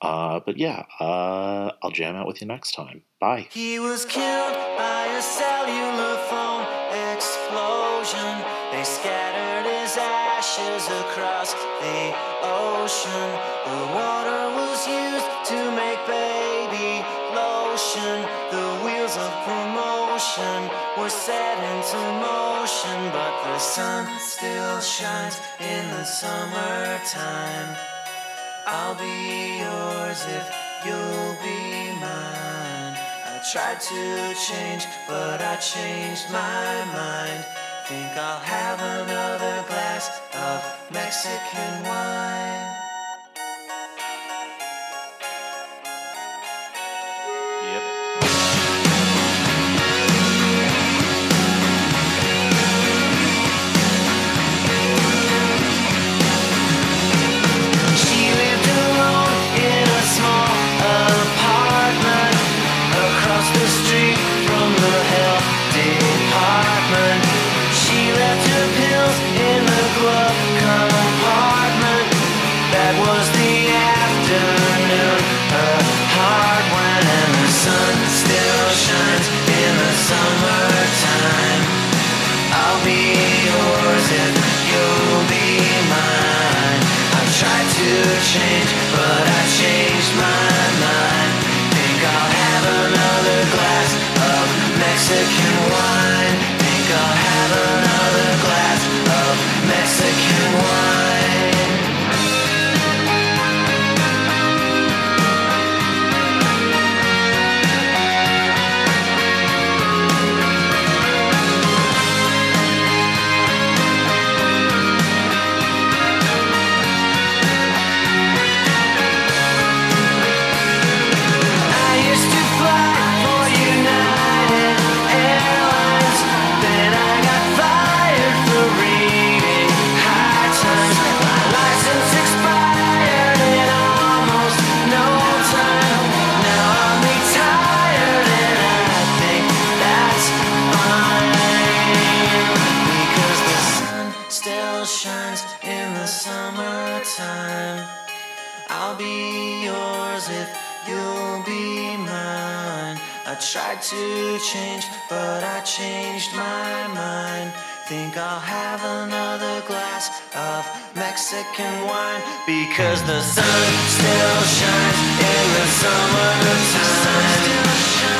Uh, but yeah, uh, I'll jam out with you next time. Bye. He was killed by a cellular phone explosion. They scattered his ashes across the ocean. The water was used to make baby lotion. Promotion were set into motion, but the sun still shines in the summertime. I'll be yours if you'll be mine. I tried to change, but I changed my mind. Think I'll have another glass of Mexican wine. Change, but I changed my mind. Think I'll have another glass of Mexican Think I'll have another glass of Mexican wine because the sun still shines in the summertime.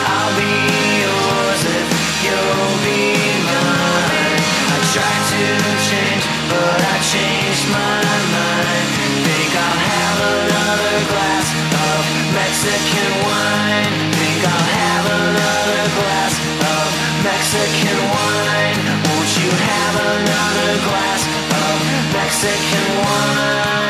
I'll be yours if you'll be mine. I tried to change, but I changed my mind. Think I'll have another glass of Mexican wine. Think I'll have another glass of Mexican wine. Have another glass of Mexican wine?